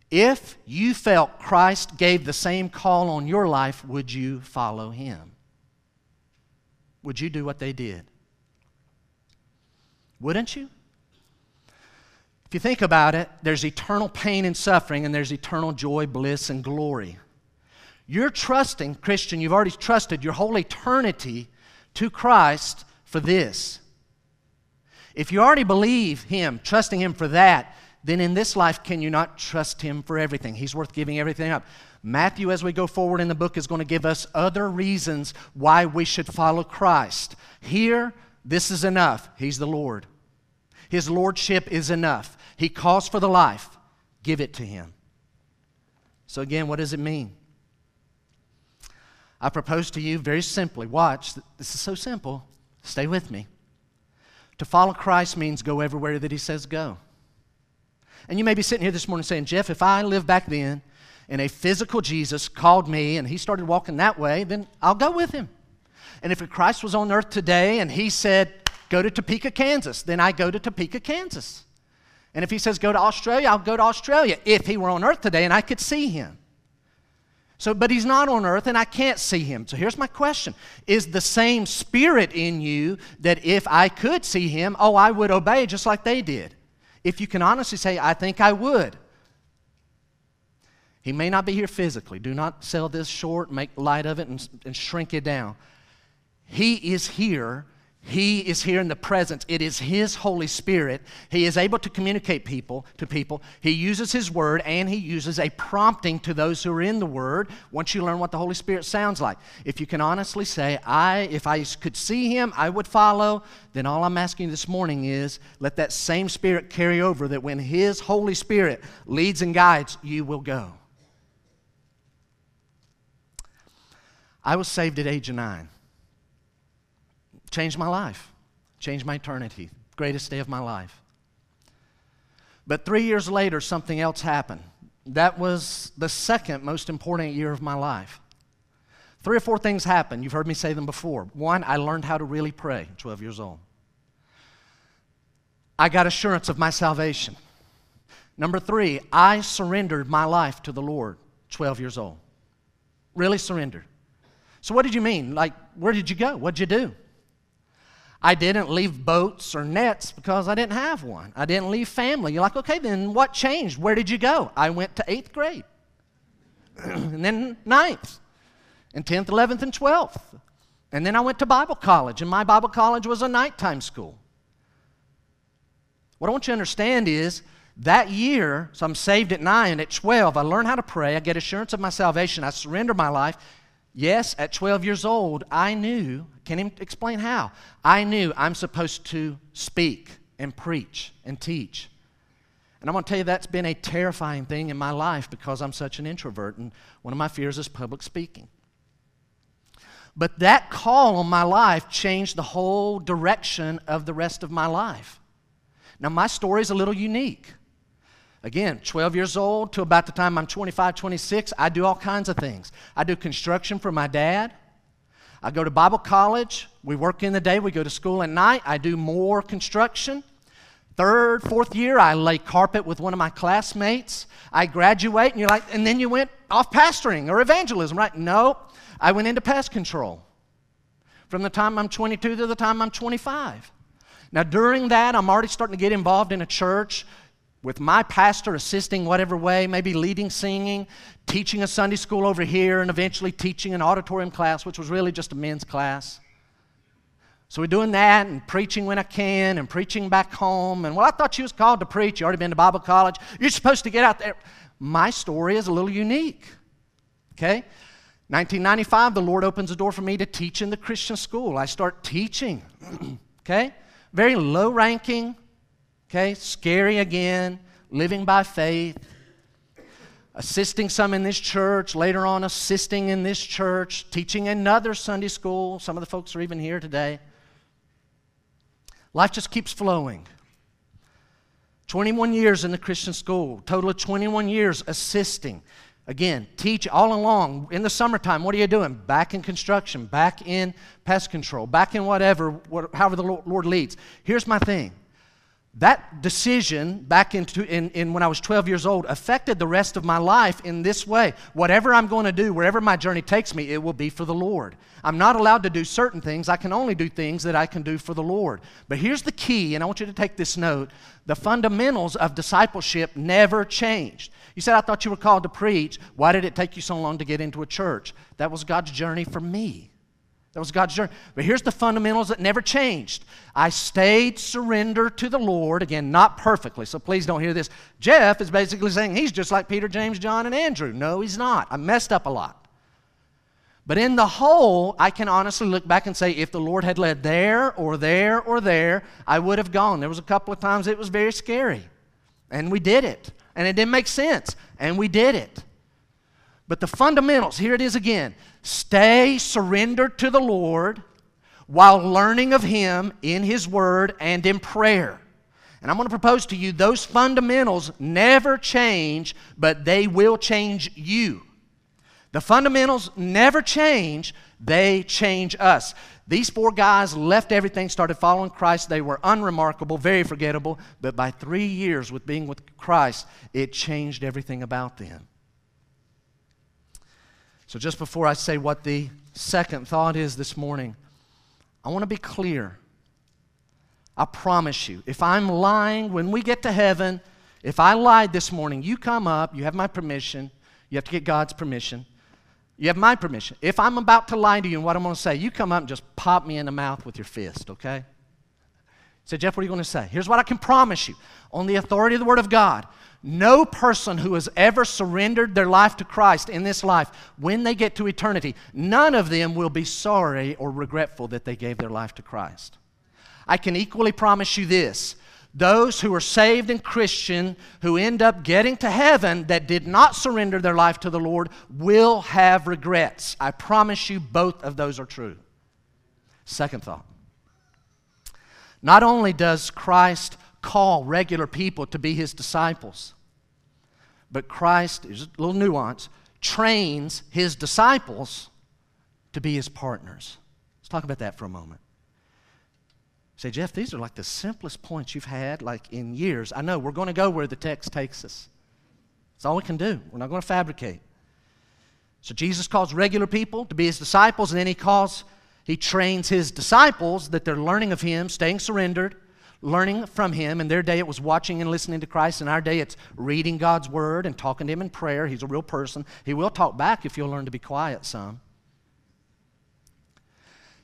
[SPEAKER 1] if you felt Christ gave the same call on your life, would you follow him? Would you do what they did? Wouldn't you? If you think about it, there's eternal pain and suffering, and there's eternal joy, bliss, and glory. You're trusting, Christian, you've already trusted your whole eternity to Christ for this. If you already believe Him, trusting Him for that, then in this life, can you not trust Him for everything? He's worth giving everything up. Matthew, as we go forward in the book, is going to give us other reasons why we should follow Christ. Here, this is enough. He's the Lord. His lordship is enough. He calls for the life. Give it to Him. So, again, what does it mean? I propose to you very simply watch, this is so simple. Stay with me. To follow Christ means go everywhere that He says go. And you may be sitting here this morning saying, Jeff, if I lived back then and a physical Jesus called me and he started walking that way, then I'll go with him. And if Christ was on earth today and he said, go to Topeka, Kansas, then I go to Topeka, Kansas. And if he says, go to Australia, I'll go to Australia if he were on earth today and I could see him. So, but he's not on earth and I can't see him. So here's my question Is the same spirit in you that if I could see him, oh, I would obey just like they did? If you can honestly say, I think I would, he may not be here physically. Do not sell this short, make light of it, and, and shrink it down. He is here. He is here in the presence. It is His Holy Spirit. He is able to communicate people to people. He uses His Word and He uses a prompting to those who are in the Word once you learn what the Holy Spirit sounds like. If you can honestly say, I, if I could see Him, I would follow, then all I'm asking this morning is let that same Spirit carry over that when His Holy Spirit leads and guides, you will go. I was saved at age of nine. Changed my life, changed my eternity. Greatest day of my life. But three years later, something else happened. That was the second most important year of my life. Three or four things happened. You've heard me say them before. One, I learned how to really pray, 12 years old. I got assurance of my salvation. Number three, I surrendered my life to the Lord, 12 years old. Really surrendered. So, what did you mean? Like, where did you go? What'd you do? I didn't leave boats or nets because I didn't have one. I didn't leave family. You're like, okay, then what changed? Where did you go? I went to eighth grade, and then ninth, and 10th, 11th, and 12th. And then I went to Bible college, and my Bible college was a nighttime school. What I want you to understand is that year, so I'm saved at nine, at 12, I learn how to pray, I get assurance of my salvation, I surrender my life, Yes, at 12 years old, I knew, can not explain how? I knew I'm supposed to speak and preach and teach. And I'm going to tell you that's been a terrifying thing in my life because I'm such an introvert, and one of my fears is public speaking. But that call on my life changed the whole direction of the rest of my life. Now, my story is a little unique. Again, 12 years old to about the time I'm 25, 26, I do all kinds of things. I do construction for my dad. I go to Bible college We work in the day, we go to school at night. I do more construction. Third, fourth year, I lay carpet with one of my classmates. I graduate, and you're like, and then you went off pastoring or evangelism, right? No, I went into pest control from the time I'm 22 to the time I'm 25. Now, during that, I'm already starting to get involved in a church with my pastor assisting whatever way, maybe leading singing, teaching a Sunday school over here, and eventually teaching an auditorium class, which was really just a men's class. So we're doing that and preaching when I can and preaching back home. And well, I thought you was called to preach. You already been to Bible college. You're supposed to get out there. My story is a little unique. Okay? 1995, the Lord opens the door for me to teach in the Christian school. I start teaching. okay? Very low ranking. Okay? Scary again. Living by faith. Assisting some in this church, later on assisting in this church, teaching another Sunday school. Some of the folks are even here today. Life just keeps flowing. 21 years in the Christian school, total of 21 years assisting. Again, teach all along. In the summertime, what are you doing? Back in construction, back in pest control, back in whatever, what, however the Lord leads. Here's my thing that decision back into in, in when i was 12 years old affected the rest of my life in this way. Whatever i'm going to do wherever my journey takes me it will be for the lord. I'm not allowed to do certain things. I can only do things that i can do for the lord. But here's the key and i want you to take this note. The fundamentals of discipleship never changed. You said i thought you were called to preach. Why did it take you so long to get into a church? That was god's journey for me that was God's journey. But here's the fundamentals that never changed. I stayed surrendered to the Lord, again, not perfectly, so please don't hear this. Jeff is basically saying he's just like Peter, James, John, and Andrew. No, he's not. I messed up a lot. But in the whole, I can honestly look back and say if the Lord had led there or there or there, I would have gone. There was a couple of times it was very scary. And we did it. And it didn't make sense. And we did it. But the fundamentals, here it is again. Stay surrendered to the Lord while learning of Him in His Word and in prayer. And I'm going to propose to you those fundamentals never change, but they will change you. The fundamentals never change, they change us. These four guys left everything, started following Christ. They were unremarkable, very forgettable, but by three years with being with Christ, it changed everything about them. So, just before I say what the second thought is this morning, I want to be clear. I promise you, if I'm lying when we get to heaven, if I lied this morning, you come up, you have my permission, you have to get God's permission. You have my permission. If I'm about to lie to you and what I'm going to say, you come up and just pop me in the mouth with your fist, okay? So, Jeff, what are you going to say? Here's what I can promise you on the authority of the Word of God. No person who has ever surrendered their life to Christ in this life, when they get to eternity, none of them will be sorry or regretful that they gave their life to Christ. I can equally promise you this those who are saved and Christian who end up getting to heaven that did not surrender their life to the Lord will have regrets. I promise you both of those are true. Second thought. Not only does Christ call regular people to be his disciples, but Christ, there's a little nuance, trains his disciples to be his partners. Let's talk about that for a moment. Say, Jeff, these are like the simplest points you've had like in years. I know we're going to go where the text takes us. That's all we can do. We're not going to fabricate. So Jesus calls regular people to be his disciples, and then he calls, he trains his disciples that they're learning of him, staying surrendered, learning from Him. In their day, it was watching and listening to Christ. In our day, it's reading God's Word and talking to Him in prayer. He's a real person. He will talk back if you'll learn to be quiet some.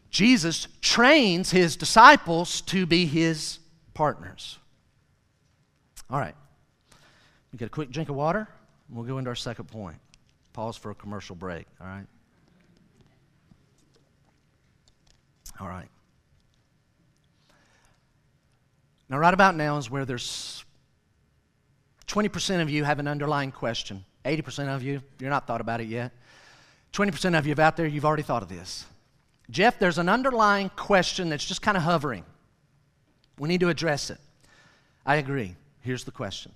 [SPEAKER 1] Jesus trains His disciples to be His partners. All right. We get a quick drink of water, and we'll go into our second point. Pause for a commercial break, all right? All right. Now, right about now is where there's 20% of you have an underlying question. 80% of you, you're not thought about it yet. 20% of you out there, you've already thought of this. Jeff, there's an underlying question that's just kind of hovering. We need to address it. I agree. Here's the question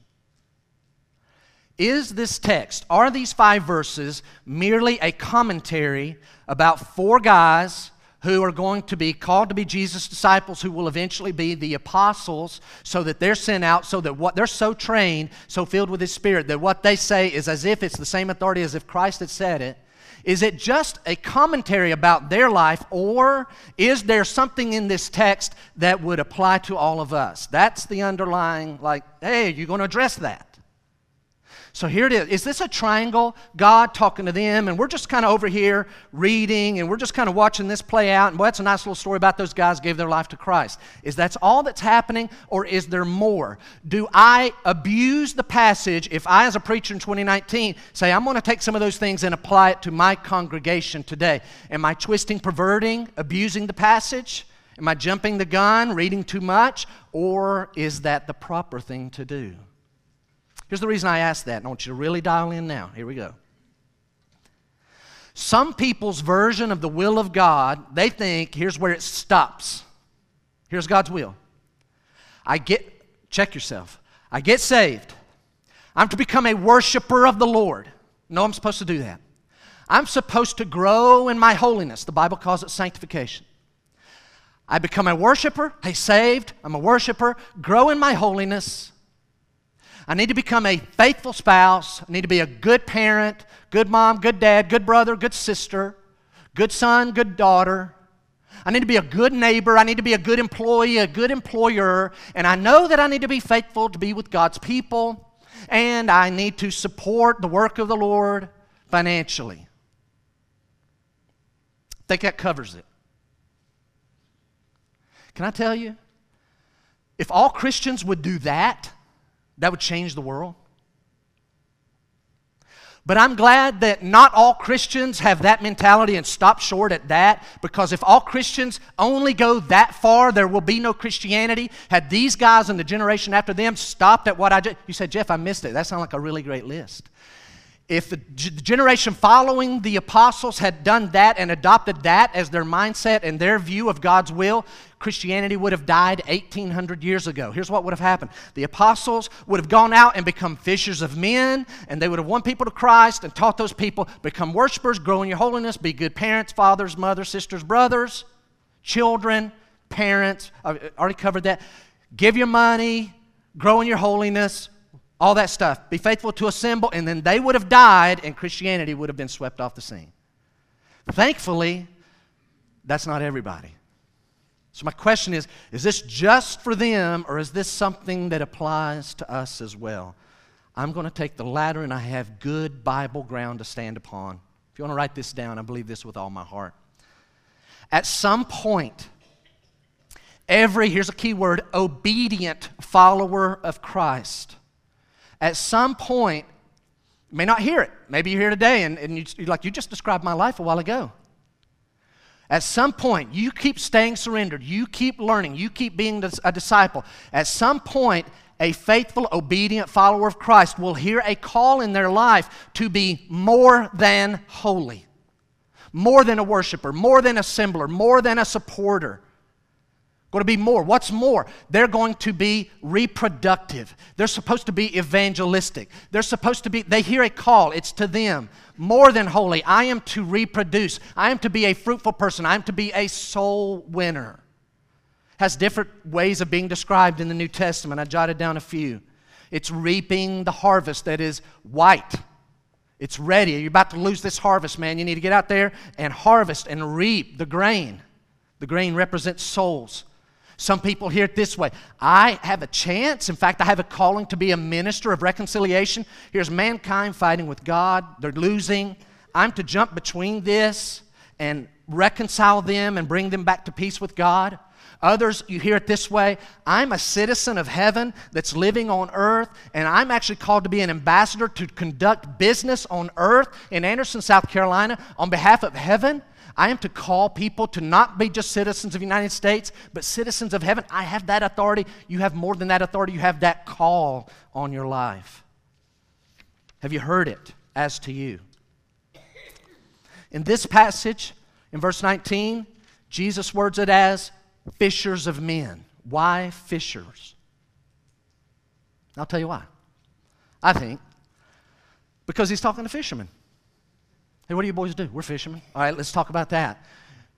[SPEAKER 1] Is this text, are these five verses merely a commentary about four guys who are going to be called to be Jesus' disciples, who will eventually be the apostles, so that they're sent out, so that what they're so trained, so filled with His Spirit, that what they say is as if it's the same authority as if Christ had said it. Is it just a commentary about their life, or is there something in this text that would apply to all of us? That's the underlying, like, hey, you're going to address that. So here it is. Is this a triangle? God talking to them, and we're just kind of over here reading, and we're just kind of watching this play out. And boy, that's a nice little story about those guys gave their life to Christ. Is that all that's happening, or is there more? Do I abuse the passage if I, as a preacher in 2019, say I'm going to take some of those things and apply it to my congregation today? Am I twisting, perverting, abusing the passage? Am I jumping the gun, reading too much, or is that the proper thing to do? Here's the reason I ask that, and I want you to really dial in now. Here we go. Some people's version of the will of God, they think here's where it stops. Here's God's will. I get, check yourself. I get saved. I'm to become a worshiper of the Lord. No, I'm supposed to do that. I'm supposed to grow in my holiness. The Bible calls it sanctification. I become a worshiper. Hey, saved. I'm a worshiper. Grow in my holiness. I need to become a faithful spouse. I need to be a good parent, good mom, good dad, good brother, good sister, good son, good daughter. I need to be a good neighbor. I need to be a good employee, a good employer. And I know that I need to be faithful to be with God's people. And I need to support the work of the Lord financially. I think that covers it. Can I tell you? If all Christians would do that, that would change the world. But I'm glad that not all Christians have that mentality and stop short at that because if all Christians only go that far, there will be no Christianity. Had these guys and the generation after them stopped at what I just, you said, Jeff, I missed it. That sounds like a really great list. If the generation following the apostles had done that and adopted that as their mindset and their view of God's will, Christianity would have died 1800 years ago. Here's what would have happened the apostles would have gone out and become fishers of men, and they would have won people to Christ and taught those people become worshipers, grow in your holiness, be good parents, fathers, mothers, sisters, brothers, children, parents. I already covered that. Give your money, grow in your holiness, all that stuff. Be faithful to assemble, and then they would have died, and Christianity would have been swept off the scene. Thankfully, that's not everybody. So, my question is is this just for them, or is this something that applies to us as well? I'm going to take the latter, and I have good Bible ground to stand upon. If you want to write this down, I believe this with all my heart. At some point, every, here's a key word, obedient follower of Christ at some point, you may not hear it. Maybe you're here today and, and you, you're like, you just described my life a while ago. At some point, you keep staying surrendered. You keep learning. You keep being a disciple. At some point, a faithful, obedient follower of Christ will hear a call in their life to be more than holy, more than a worshiper, more than a assembler, more than a supporter. Going to be more. What's more? They're going to be reproductive. They're supposed to be evangelistic. They're supposed to be, they hear a call. It's to them. More than holy. I am to reproduce. I am to be a fruitful person. I am to be a soul winner. Has different ways of being described in the New Testament. I jotted down a few. It's reaping the harvest that is white. It's ready. You're about to lose this harvest, man. You need to get out there and harvest and reap the grain. The grain represents souls. Some people hear it this way I have a chance. In fact, I have a calling to be a minister of reconciliation. Here's mankind fighting with God, they're losing. I'm to jump between this and reconcile them and bring them back to peace with God. Others, you hear it this way I'm a citizen of heaven that's living on earth, and I'm actually called to be an ambassador to conduct business on earth in Anderson, South Carolina, on behalf of heaven. I am to call people to not be just citizens of the United States, but citizens of heaven. I have that authority. You have more than that authority. You have that call on your life. Have you heard it as to you? In this passage, in verse 19, Jesus words it as fishers of men. Why fishers? I'll tell you why. I think because he's talking to fishermen. Hey, what do you boys do? We're fishermen. All right, let's talk about that.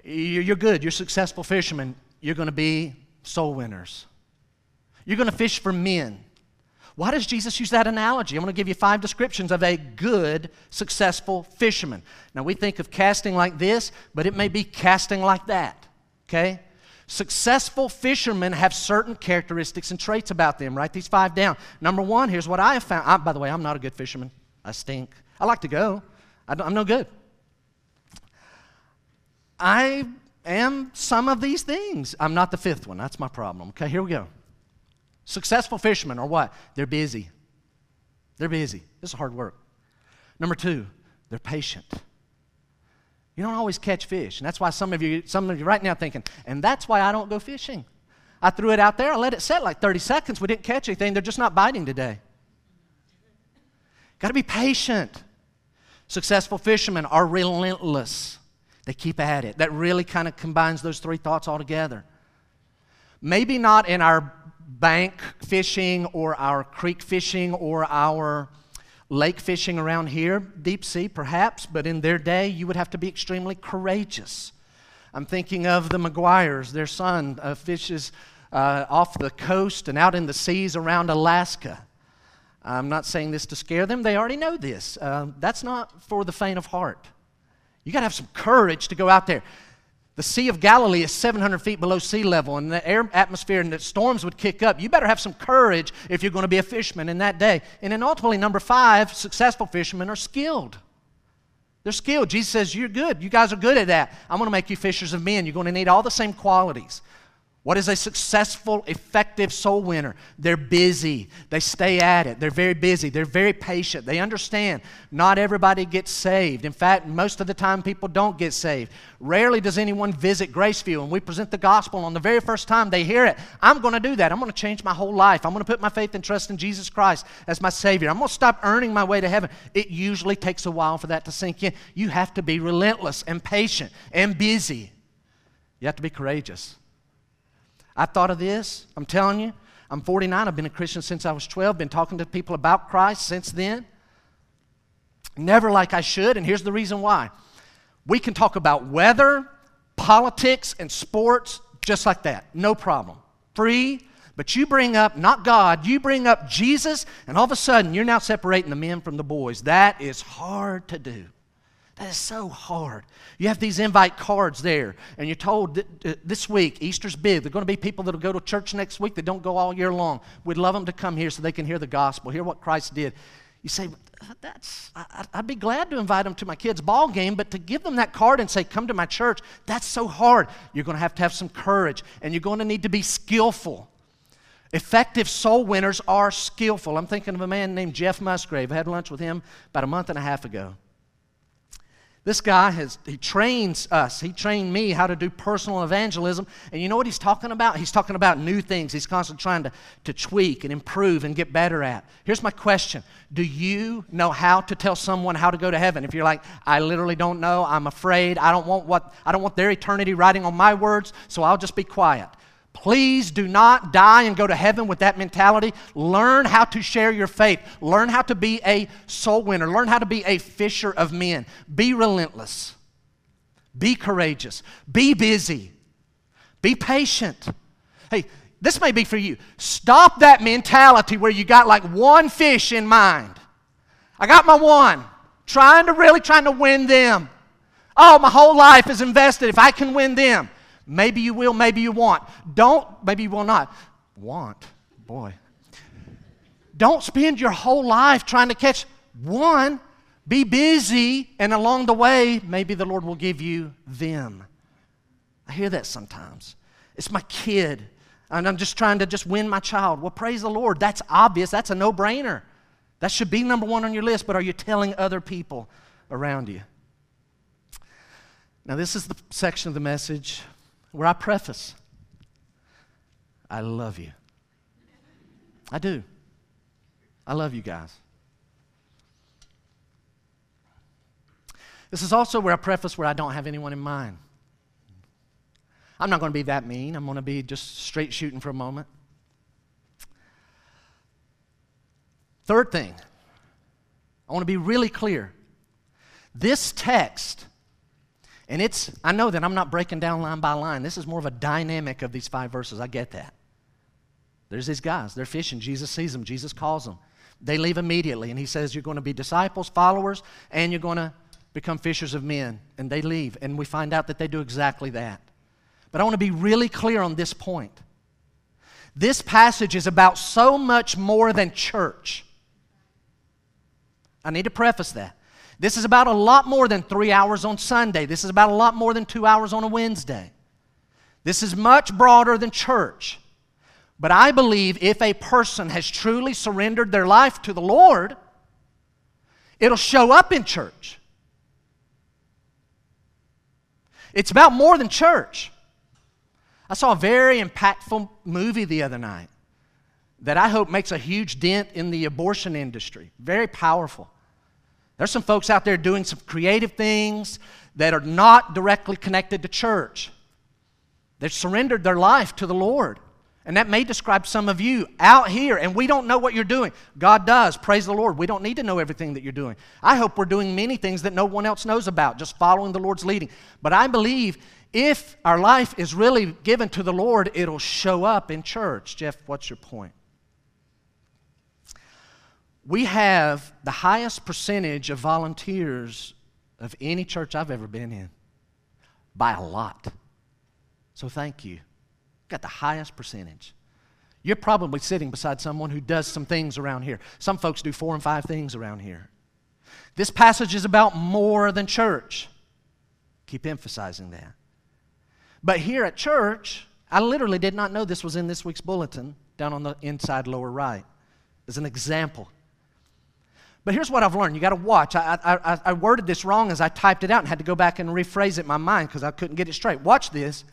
[SPEAKER 1] you're good, you're successful fishermen, you're going to be soul winners. You're going to fish for men. Why does Jesus use that analogy? I'm going to give you five descriptions of a good, successful fisherman. Now, we think of casting like this, but it may be casting like that. Okay? Successful fishermen have certain characteristics and traits about them. Write these five down. Number one, here's what I have found. I, by the way, I'm not a good fisherman. I stink. I like to go, I'm no good. I am some of these things. I'm not the fifth one. That's my problem. Okay, here we go. Successful fishermen are what? They're busy. They're busy. This is hard work. Number two, they're patient. You don't always catch fish. And that's why some of you, some of you right now thinking, and that's why I don't go fishing. I threw it out there, I let it set like 30 seconds. We didn't catch anything. They're just not biting today. Got to be patient. Successful fishermen are relentless. They keep at it. That really kind of combines those three thoughts all together. Maybe not in our bank fishing or our creek fishing or our lake fishing around here, deep sea perhaps, but in their day you would have to be extremely courageous. I'm thinking of the McGuires, their son uh, fishes uh, off the coast and out in the seas around Alaska. I'm not saying this to scare them, they already know this. Uh, that's not for the faint of heart. You got to have some courage to go out there. The Sea of Galilee is 700 feet below sea level, and the air atmosphere and the storms would kick up. You better have some courage if you're going to be a fisherman in that day. And then ultimately, number five, successful fishermen are skilled. They're skilled. Jesus says, You're good. You guys are good at that. I'm going to make you fishers of men. You're going to need all the same qualities. What is a successful, effective soul winner? They're busy. They stay at it. They're very busy. They're very patient. They understand not everybody gets saved. In fact, most of the time people don't get saved. Rarely does anyone visit Graceview and we present the gospel on the very first time they hear it. I'm going to do that. I'm going to change my whole life. I'm going to put my faith and trust in Jesus Christ as my Savior. I'm going to stop earning my way to heaven. It usually takes a while for that to sink in. You have to be relentless and patient and busy. You have to be courageous. I thought of this. I'm telling you, I'm 49. I've been a Christian since I was 12. Been talking to people about Christ since then. Never like I should, and here's the reason why. We can talk about weather, politics, and sports just like that. No problem. Free, but you bring up not God, you bring up Jesus, and all of a sudden you're now separating the men from the boys. That is hard to do. That is so hard. You have these invite cards there, and you're told that, uh, this week, Easter's big. There are going to be people that will go to church next week that don't go all year long. We'd love them to come here so they can hear the gospel, hear what Christ did. You say, that's, I, would be glad to invite them to my kids' ball game, but to give them that card and say, come to my church, that's so hard. You're going to have to have some courage, and you're going to need to be skillful. Effective soul winners are skillful. I'm thinking of a man named Jeff Musgrave. I had lunch with him about a month and a half ago. This guy has he trains us. He trained me how to do personal evangelism. And you know what he's talking about? He's talking about new things. He's constantly trying to, to tweak and improve and get better at. Here's my question. Do you know how to tell someone how to go to heaven? If you're like, I literally don't know, I'm afraid, I don't want what I don't want their eternity writing on my words, so I'll just be quiet. Please do not die and go to heaven with that mentality. Learn how to share your faith. Learn how to be a soul winner. Learn how to be a fisher of men. Be relentless. Be courageous. Be busy. Be patient. Hey, this may be for you. Stop that mentality where you got like one fish in mind. I got my one. Trying to really trying to win them. Oh, my whole life is invested if I can win them. Maybe you will, maybe you won't. Don't, maybe you will not. Want, boy. Don't spend your whole life trying to catch one. Be busy, and along the way, maybe the Lord will give you them. I hear that sometimes. It's my kid, and I'm just trying to just win my child. Well, praise the Lord. That's obvious. That's a no brainer. That should be number one on your list, but are you telling other people around you? Now, this is the section of the message where I preface, I love you. I do. I love you guys. This is also where I preface where I don't have anyone in mind. I'm not going to be that mean. I'm going to be just straight shooting for a moment. Third thing, I want to be really clear. This text And it's, I know that I'm not breaking down line by line. This is more of a dynamic of these five verses. I get that. There's these guys, they're fishing. Jesus sees them, Jesus calls them. They leave immediately, and he says, You're going to be disciples, followers, and you're going to become fishers of men. And they leave, and we find out that they do exactly that. But I want to be really clear on this point. This passage is about so much more than church. I need to preface that. This is about a lot more than three hours on Sunday. This is about a lot more than two hours on a Wednesday. This is much broader than church. But I believe if a person has truly surrendered their life to the Lord, it'll show up in church. It's about more than church. I saw a very impactful movie the other night that I hope makes a huge dent in the abortion industry. Very powerful. There's some folks out there doing some creative things that are not directly connected to church. They've surrendered their life to the Lord. And that may describe some of you out here, and we don't know what you're doing. God does. Praise the Lord. We don't need to know everything that you're doing. I hope we're doing many things that no one else knows about, just following the Lord's leading. But I believe if our life is really given to the Lord, it'll show up in church. Jeff, what's your point? We have the highest percentage of volunteers of any church I've ever been in by a lot. So thank you got the highest percentage. You're probably sitting beside someone who does some things around here. Some folks do four and five things around here. This passage is about more than church. Keep emphasizing that. But here at church, I literally did not know this was in this week's bulletin down on the inside lower right as an example. But here's what I've learned. You got to watch. I, I, I worded this wrong as I typed it out and had to go back and rephrase it in my mind because I couldn't get it straight. Watch this.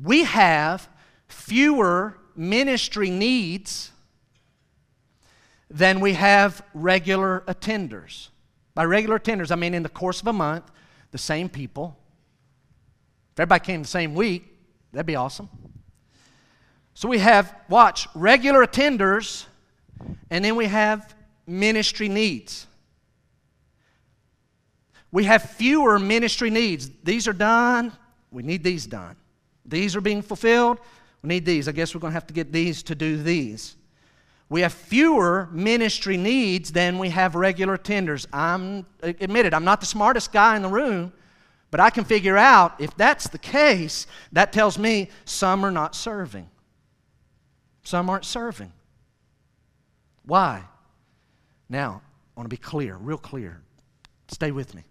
[SPEAKER 1] We have fewer ministry needs than we have regular attenders. By regular attenders, I mean in the course of a month, the same people. If everybody came the same week, that'd be awesome. So we have, watch, regular attenders, and then we have ministry needs. We have fewer ministry needs. These are done, we need these done. These are being fulfilled, we need these. I guess we're going to have to get these to do these. We have fewer ministry needs than we have regular tenders. I'm admitted, I'm not the smartest guy in the room, but I can figure out if that's the case, that tells me some are not serving. Some aren't serving. Why? Now, I want to be clear, real clear. Stay with me.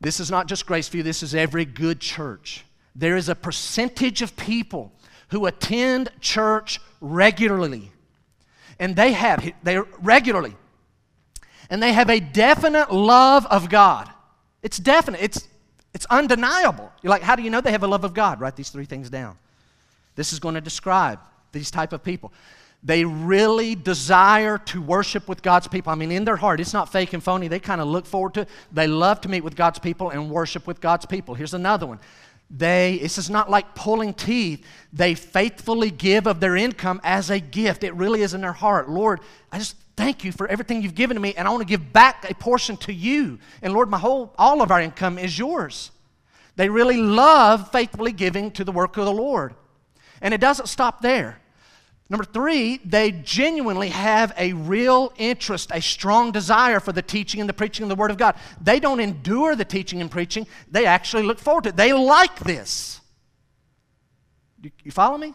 [SPEAKER 1] This is not just Grace Graceview, this is every good church there is a percentage of people who attend church regularly. And they have, they regularly. And they have a definite love of God. It's definite, it's, it's undeniable. You're like, how do you know they have a love of God? Write these three things down. This is going to describe these type of people. They really desire to worship with God's people. I mean, in their heart, it's not fake and phony. They kind of look forward to it. They love to meet with God's people and worship with God's people. Here's another one they, this is not like pulling teeth. They faithfully give of their income as a gift. It really is in their heart. Lord, I just thank you for everything you've given to me, and I want to give back a portion to you. And Lord, my whole, all of our income is yours. They really love faithfully giving to the work of the Lord. And it doesn't stop there. Number three, they genuinely have a real interest, a strong desire for the teaching and the preaching of the Word of God. They don't endure the teaching and preaching, they actually look forward to it. They like this. You, follow me?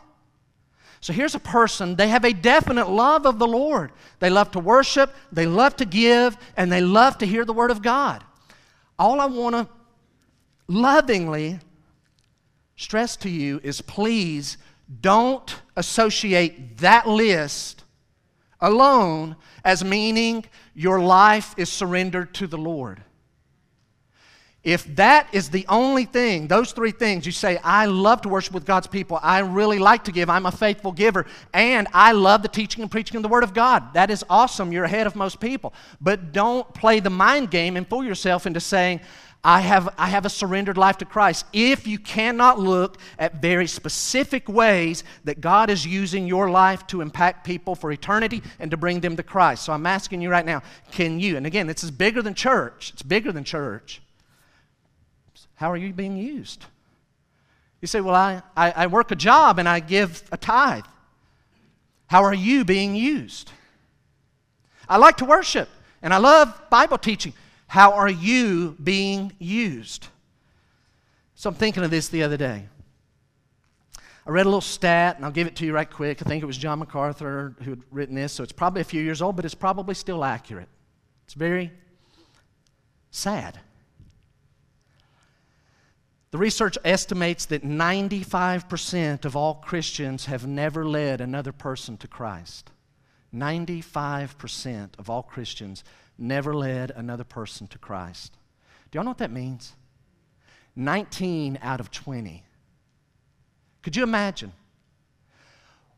[SPEAKER 1] So here's a person, they have a definite love of the Lord. They love to worship, they love to give, and they love to hear the Word of God. All I want to lovingly stress to you is please don't associate that list alone as meaning your life is surrendered to the Lord. If that is the only thing, those three things, you say, I love to worship with God's people, I really like to give, I'm a faithful giver, and I love the teaching and preaching of the Word of God. That is awesome. You're ahead of most people. But don't play the mind game and fool yourself into saying, I have, I have a surrendered life to Christ. If you cannot look at very specific ways that God is using your life to impact people for eternity and to bring them to Christ. So I'm asking you right now, can you, and again, this is bigger than church, it's bigger than church. How are you being used? You say, Well, I, I, I work a job and I give a tithe. How are you being used? I like to worship and I love Bible teaching. How are you being used? So I'm thinking of this the other day. I read a little stat, and I'll give it to you right quick. I think it was John MacArthur who had written this, so it's probably a few years old, but it's probably still accurate. It's very sad. The research estimates that 95% of all Christians have never led another person to Christ. 95% of all Christians never led another person to Christ. Do y'all know what that means? 19 out of 20. Could you imagine?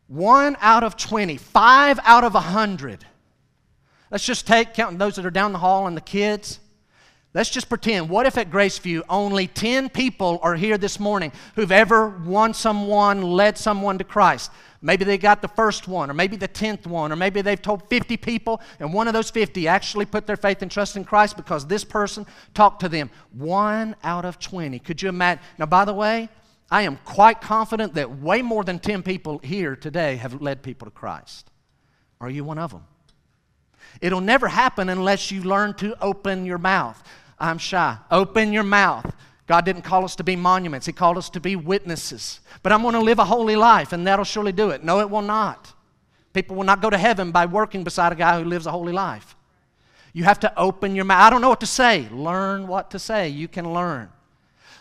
[SPEAKER 1] One out of 20, five out of 100. Let's just take, counting those that are down the hall and the kids. Let's just pretend, what if at Graceview only 10 people are here this morning who've ever won someone, led someone to Christ? Maybe they got the first one, or maybe the tenth one, or maybe they've told 50 people, and one of those 50 actually put their faith and trust in Christ because this person talked to them. One out of 20. Could you imagine? Now, by the way, I am quite confident that way more than 10 people here today have led people to Christ. Are you one of them? It'll never happen unless you learn to open your mouth. I'm shy. Open your mouth. God didn't call us to be monuments, He called us to be witnesses. But I'm going to live a holy life, and that'll surely do it. No, it will not. People will not go to heaven by working beside a guy who lives a holy life. You have to open your mouth. I don't know what to say. Learn what to say. You can learn.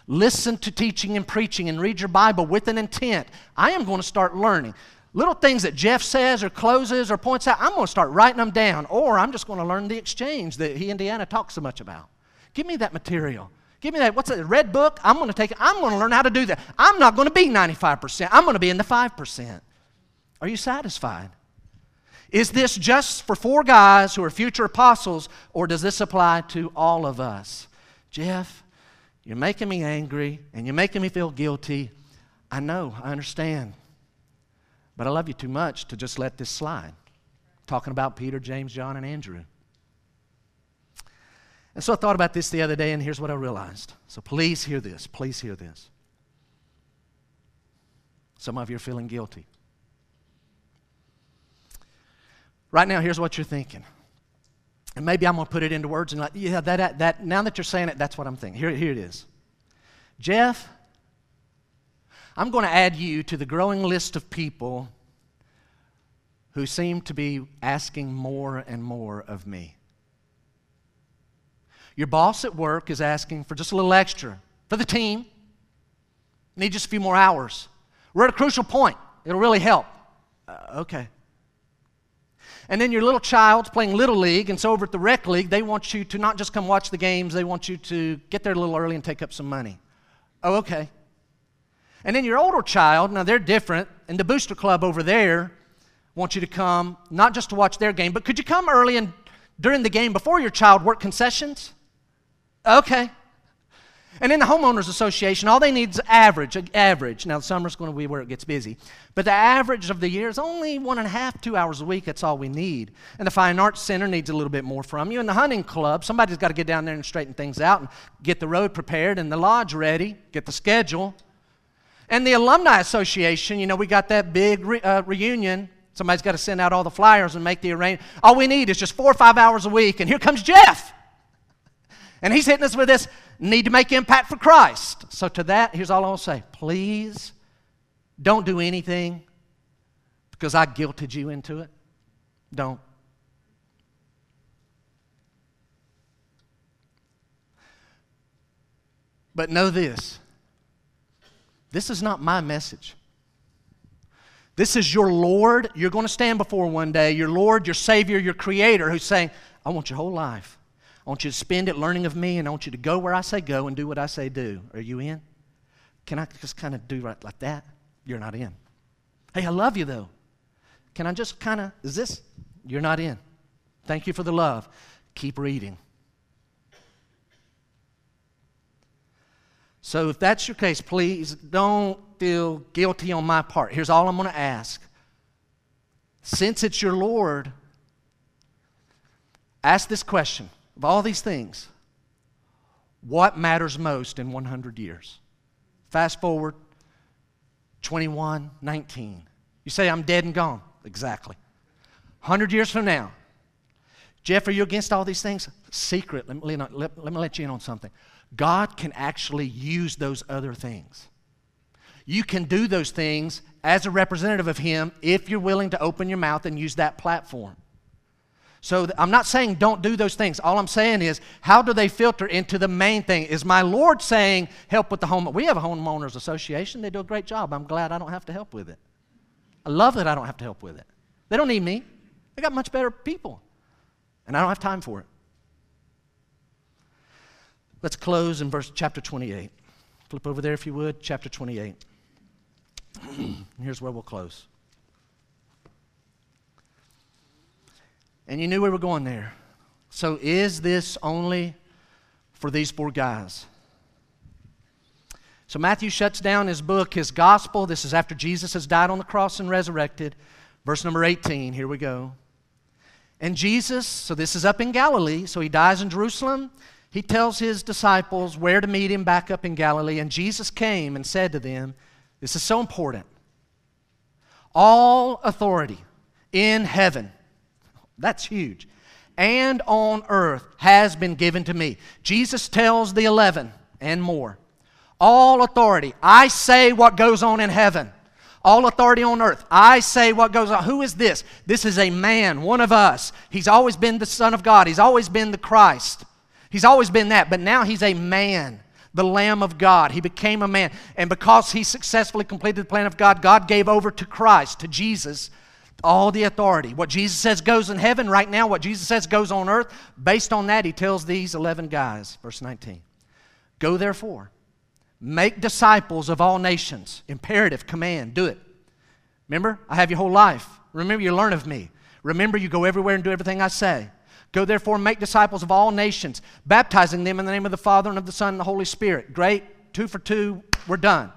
[SPEAKER 1] Listen to teaching and preaching and read your Bible with an intent. I am going to start learning. Little things that Jeff says or closes or points out, I'm going to start writing them down, or I'm just going to learn the exchange that he and Deanna talk so much about. Give me that material. Give me that. What's that? Red book? I'm going to take it. I'm going to learn how to do that. I'm not going to be 95%. I'm going to be in the 5%. Are you satisfied? Is this just for four guys who are future apostles, or does this apply to all of us? Jeff, you're making me angry and you're making me feel guilty. I know, I understand. But I love you too much to just let this slide. Talking about Peter, James, John, and Andrew. And so I thought about this the other day, and here's what I realized. So please hear this. Please hear this. Some of you are feeling guilty. Right now, here's what you're thinking. And maybe I'm going to put it into words and like, yeah, that, that, now that you're saying it, that's what I'm thinking. Here, here it is. Jeff, I'm going to add you to the growing list of people who seem to be asking more and more of me. Your boss at work is asking for just a little extra for the team. Need just a few more hours. We're at a crucial point. It'll really help. Uh, okay. And then your little child's playing Little League, and so over at the Rec League, they want you to not just come watch the games, they want you to get there a little early and take up some money. Oh, okay. And then your older child, now they're different, and the Booster Club over there wants you to come not just to watch their game, but could you come early and during the game before your child work concessions? Okay. And in the homeowners association, all they need is average. Average. Now, summer's going to be where it gets busy. But the average of the year is only one and a half, two hours a week. That's all we need. And the Fine Arts Center needs a little bit more from you. And the hunting club, somebody's got to get down there and straighten things out and get the road prepared and the lodge ready, get the schedule. And the Alumni Association, you know, we got that big re- uh, reunion. Somebody's got to send out all the flyers and make the arrangement. All we need is just four or five hours a week. And here comes Jeff. And he's hitting us with this need to make impact for Christ. So, to that, here's all I'll say please don't do anything because I guilted you into it. Don't. But know this this is not my message. This is your Lord. You're going to stand before one day, your Lord, your Savior, your Creator, who's saying, I want your whole life. I want you to spend it learning of me, and I want you to go where I say go and do what I say do. Are you in? Can I just kind of do right like that? You're not in. Hey, I love you though. Can I just kind of, is this? You're not in. Thank you for the love. Keep reading. So if that's your case, please don't feel guilty on my part. Here's all I'm going to ask. Since it's your Lord, ask this question of all these things, what matters most in 100 years. Fast forward 21, 19. You say, I'm dead and gone. Exactly. 100 years from now, Jeff, are you against all these things? Secret. Let me, let, let me let you in on something. God can actually use those other things. You can do those things as a representative of Him if you're willing to open your mouth and use that platform. So I'm not saying don't do those things. All I'm saying is, how do they filter into the main thing? Is my Lord saying, help with the home? We have a homeowners association. They do a great job. I'm glad I don't have to help with it. I love that I don't have to help with it. They don't need me. They got much better people. And I don't have time for it. Let's close in verse chapter 28. Flip over there if you would, chapter 28. Here's where we'll close. And you knew we were going there. So, is this only for these four guys? So, Matthew shuts down his book, his gospel. This is after Jesus has died on the cross and resurrected. Verse number 18, here we go. And Jesus, so this is up in Galilee, so he dies in Jerusalem. He tells his disciples where to meet him back up in Galilee. And Jesus came and said to them, This is so important. All authority in heaven that's huge. And on earth has been given to me. Jesus tells the 11 and more. All authority. I say what goes on in heaven. All authority on earth. I say what goes on. Who is this? This is a man, one of us. He's always been the Son of God. He's always been the Christ. He's always been that, but now he's a man, the Lamb of God. He became a man. And because he successfully completed the plan of God, God gave over to Christ, to Jesus, all the authority. What Jesus says goes in heaven right now, what Jesus says goes on earth. Based on that, he tells these 11 guys, verse 19, Go therefore, make disciples of all nations. Imperative, command, do it. Remember, I have your whole life. Remember, you learn of me. Remember, you go everywhere and do everything I say. Go therefore, make disciples of all nations, baptizing them in the name of the Father and of the Son and the Holy Spirit. Great, two for two, we're done.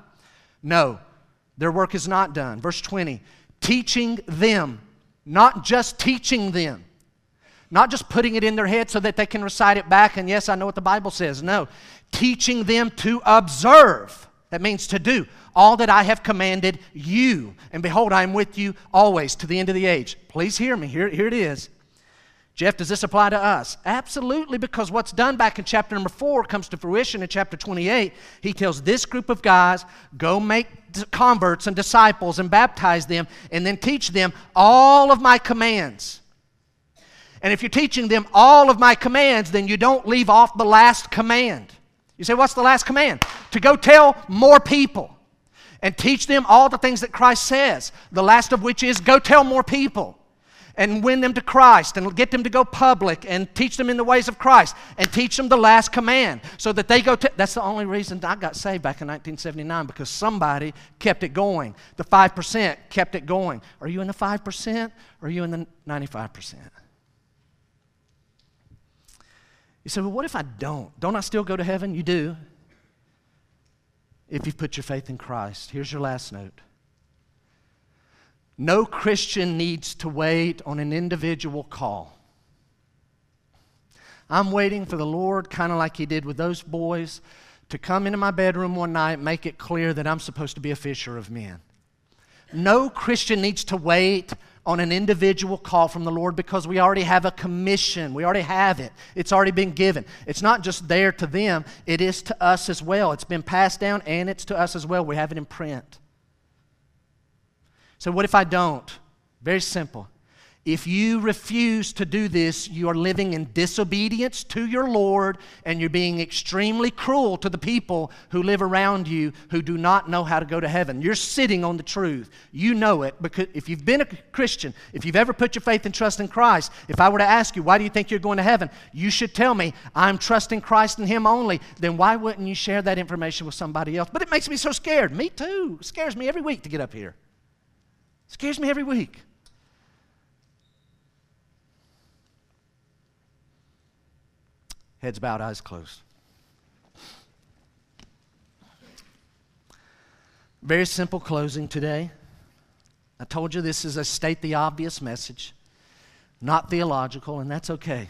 [SPEAKER 1] No, their work is not done. Verse 20 teaching them, not just teaching them, not just putting it in their head so that they can recite it back and yes, I know what the Bible says. No, teaching them to observe. That means to do all that I have commanded you. And behold, I am with you always to the end of the age. Please hear me. Here, here it is. Jeff, does this apply to us? Absolutely, because what's done back in chapter number four comes to fruition in chapter 28. He tells this group of guys, go make converts and disciples and baptize them, and then teach them all of my commands. And if you're teaching them all of my commands, then you don't leave off the last command. You say, what's the last command? To go tell more people and teach them all the things that Christ says, the last of which is go tell more people and win them to Christ and get them to go public and teach them in the ways of Christ and teach them the last command so that they go. T- That's the only reason I got saved back in 1979 because somebody kept it going. The 5% kept it going. Are you in the 5% or are you in the 95%? You say, well, what if I don't? Don't I still go to heaven? You do. If you put your faith in Christ. Here's your last note. No Christian needs to wait on an individual call. I'm waiting for the Lord, kind of like He did with those boys, to come into my bedroom one night make it clear that I'm supposed to be a fisher of men. No Christian needs to wait on an individual call from the Lord because we already have a commission. We already have it. It's already been given. It's not just there to them, it is to us as well. It's been passed down and it's to us as well. We have it in print. So, what if I don't? Very simple. If you refuse to do this, you are living in disobedience to your Lord and you're being extremely cruel to the people who live around you who do not know how to go to heaven. You're sitting on the truth. You know it because if you've been a Christian, if you've ever put your faith and trust in Christ, if I were to ask you, why do you think you're going to heaven? You should tell me, I'm trusting Christ and Him only. Then why wouldn't you share that information with somebody else? But it makes me so scared. Me too. It scares me every week to get up here. Scares me every week. Heads bowed, eyes closed. Very simple closing today. I told you this is a state the obvious message, not theological, and that's okay.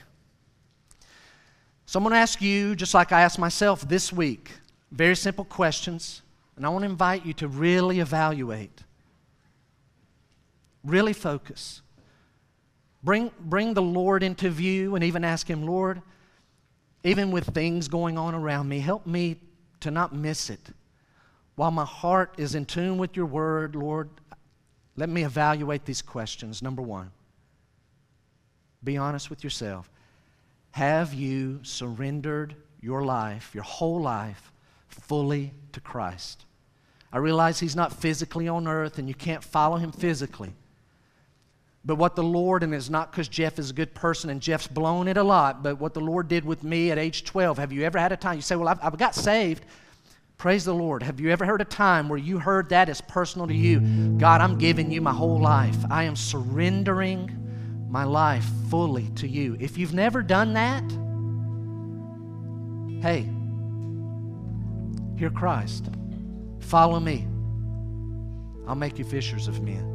[SPEAKER 1] So I'm going to ask you, just like I asked myself this week, very simple questions, and I want to invite you to really evaluate, really focus. Bring, bring the Lord into view and even ask Him, Lord, even with things going on around me, help me to not miss it. While my heart is in tune with your word, Lord, let me evaluate these questions. Number one, be honest with yourself. Have you surrendered your life, your whole life, fully to Christ? I realize He's not physically on earth and you can't follow Him physically. But what the Lord, and it's not because Jeff is a good person and Jeff's blown it a lot, but what the Lord did with me at age 12, have you ever had a time? You say, Well, I've, I've got saved. Praise the Lord. Have you ever heard a time where you heard that as personal to you? God, I'm giving you my whole life. I am surrendering my life fully to you. If you've never done that, hey, hear Christ. Follow me. I'll make you fishers of men.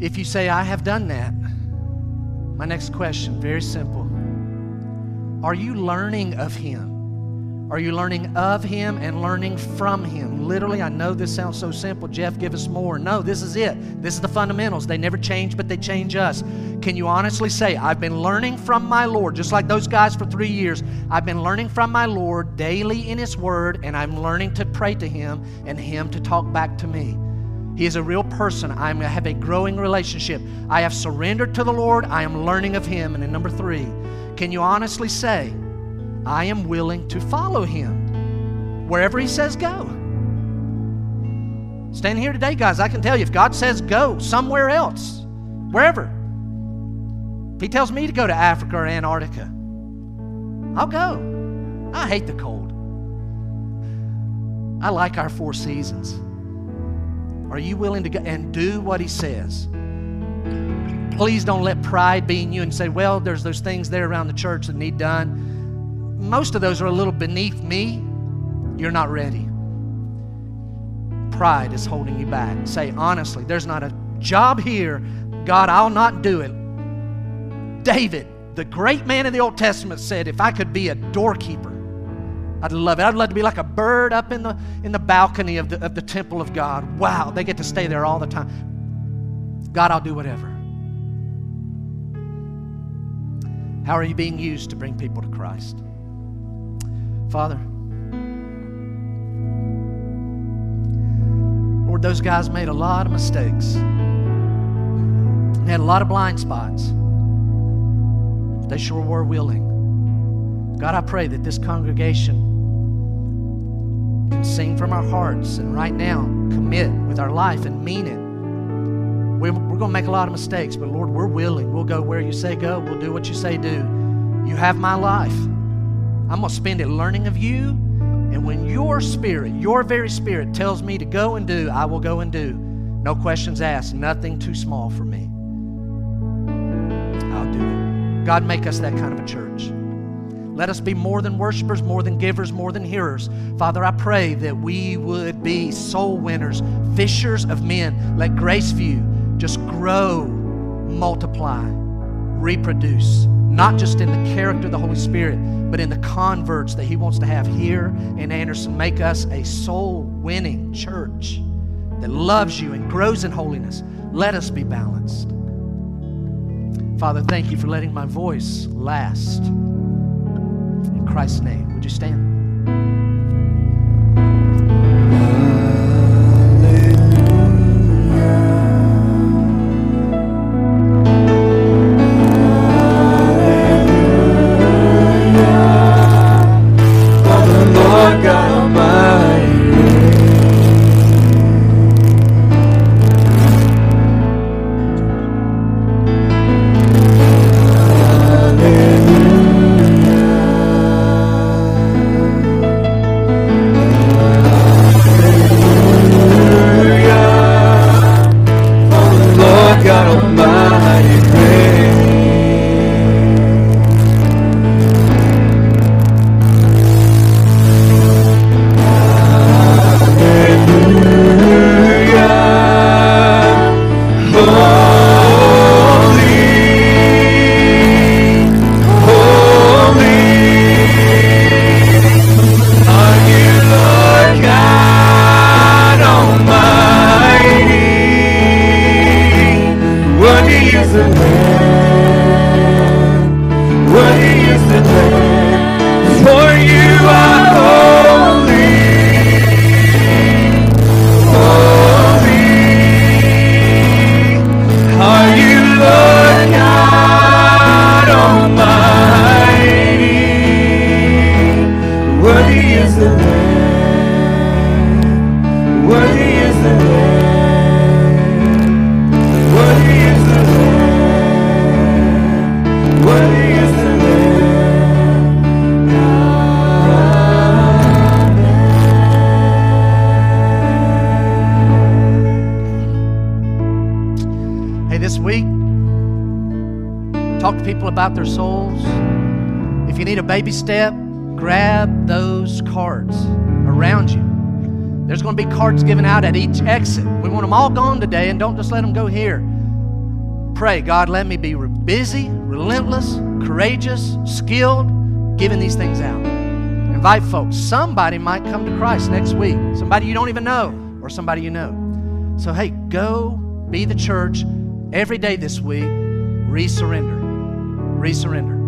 [SPEAKER 1] If you say, I have done that, my next question, very simple. Are you learning of Him? Are you learning of Him and learning from Him? Literally, I know this sounds so simple. Jeff, give us more. No, this is it. This is the fundamentals. They never change, but they change us. Can you honestly say, I've been learning from my Lord, just like those guys for three years? I've been learning from my Lord daily in His Word, and I'm learning to pray to Him and Him to talk back to me. He is a real person. I have a growing relationship. I have surrendered to the Lord. I am learning of Him. And then number three, can you honestly say, I am willing to follow Him wherever He says go? Standing here today, guys, I can tell you if God says go somewhere else, wherever, if He tells me to go to Africa or Antarctica, I'll go. I hate the cold. I like our four seasons. Are you willing to go and do what He says? Please don't let pride be in you and say, well, there's those things there around the church that need done. Most of those are a little beneath me. You're not ready. Pride is holding you back. Say, honestly, there's not a job here. God, I'll not do it. David, the great man in the Old Testament, said, if I could be a doorkeeper, I'd love it. I'd love to be like a bird up in the, in the balcony of the, of the temple of God. Wow, they get to stay there all the time. God, I'll do whatever. How are you being used to bring people to Christ? Father, Lord, those guys made a lot of mistakes. They had a lot of blind spots. They sure were willing. God, I pray that this congregation can sing from our hearts and right now commit with our life and mean it. We're, we're going to make a lot of mistakes, but Lord, we're willing. We'll go where you say go. We'll do what you say do. You have my life. I'm going to spend it learning of you. And when your spirit, your very spirit, tells me to go and do, I will go and do. No questions asked, nothing too small for me. I'll do it. God, make us that kind of a church. Let us be more than worshipers, more than givers, more than hearers. Father, I pray that we would be soul winners, fishers of men. Let grace Graceview just grow, multiply, reproduce, not just in the character of the Holy Spirit, but in the converts that He wants to have here in Anderson. Make us a soul winning church that loves you and grows in holiness. Let us be balanced. Father, thank you for letting my voice last. Christ's name. Would you stand? Each exit. We want them all gone today, and don't just let them go here. Pray, God, let me be busy, relentless, courageous, skilled, giving these things out. Invite folks. Somebody might come to Christ next week. Somebody you don't even know, or somebody you know. So, hey, go be the church every day this week. Resurrender. Resurrender.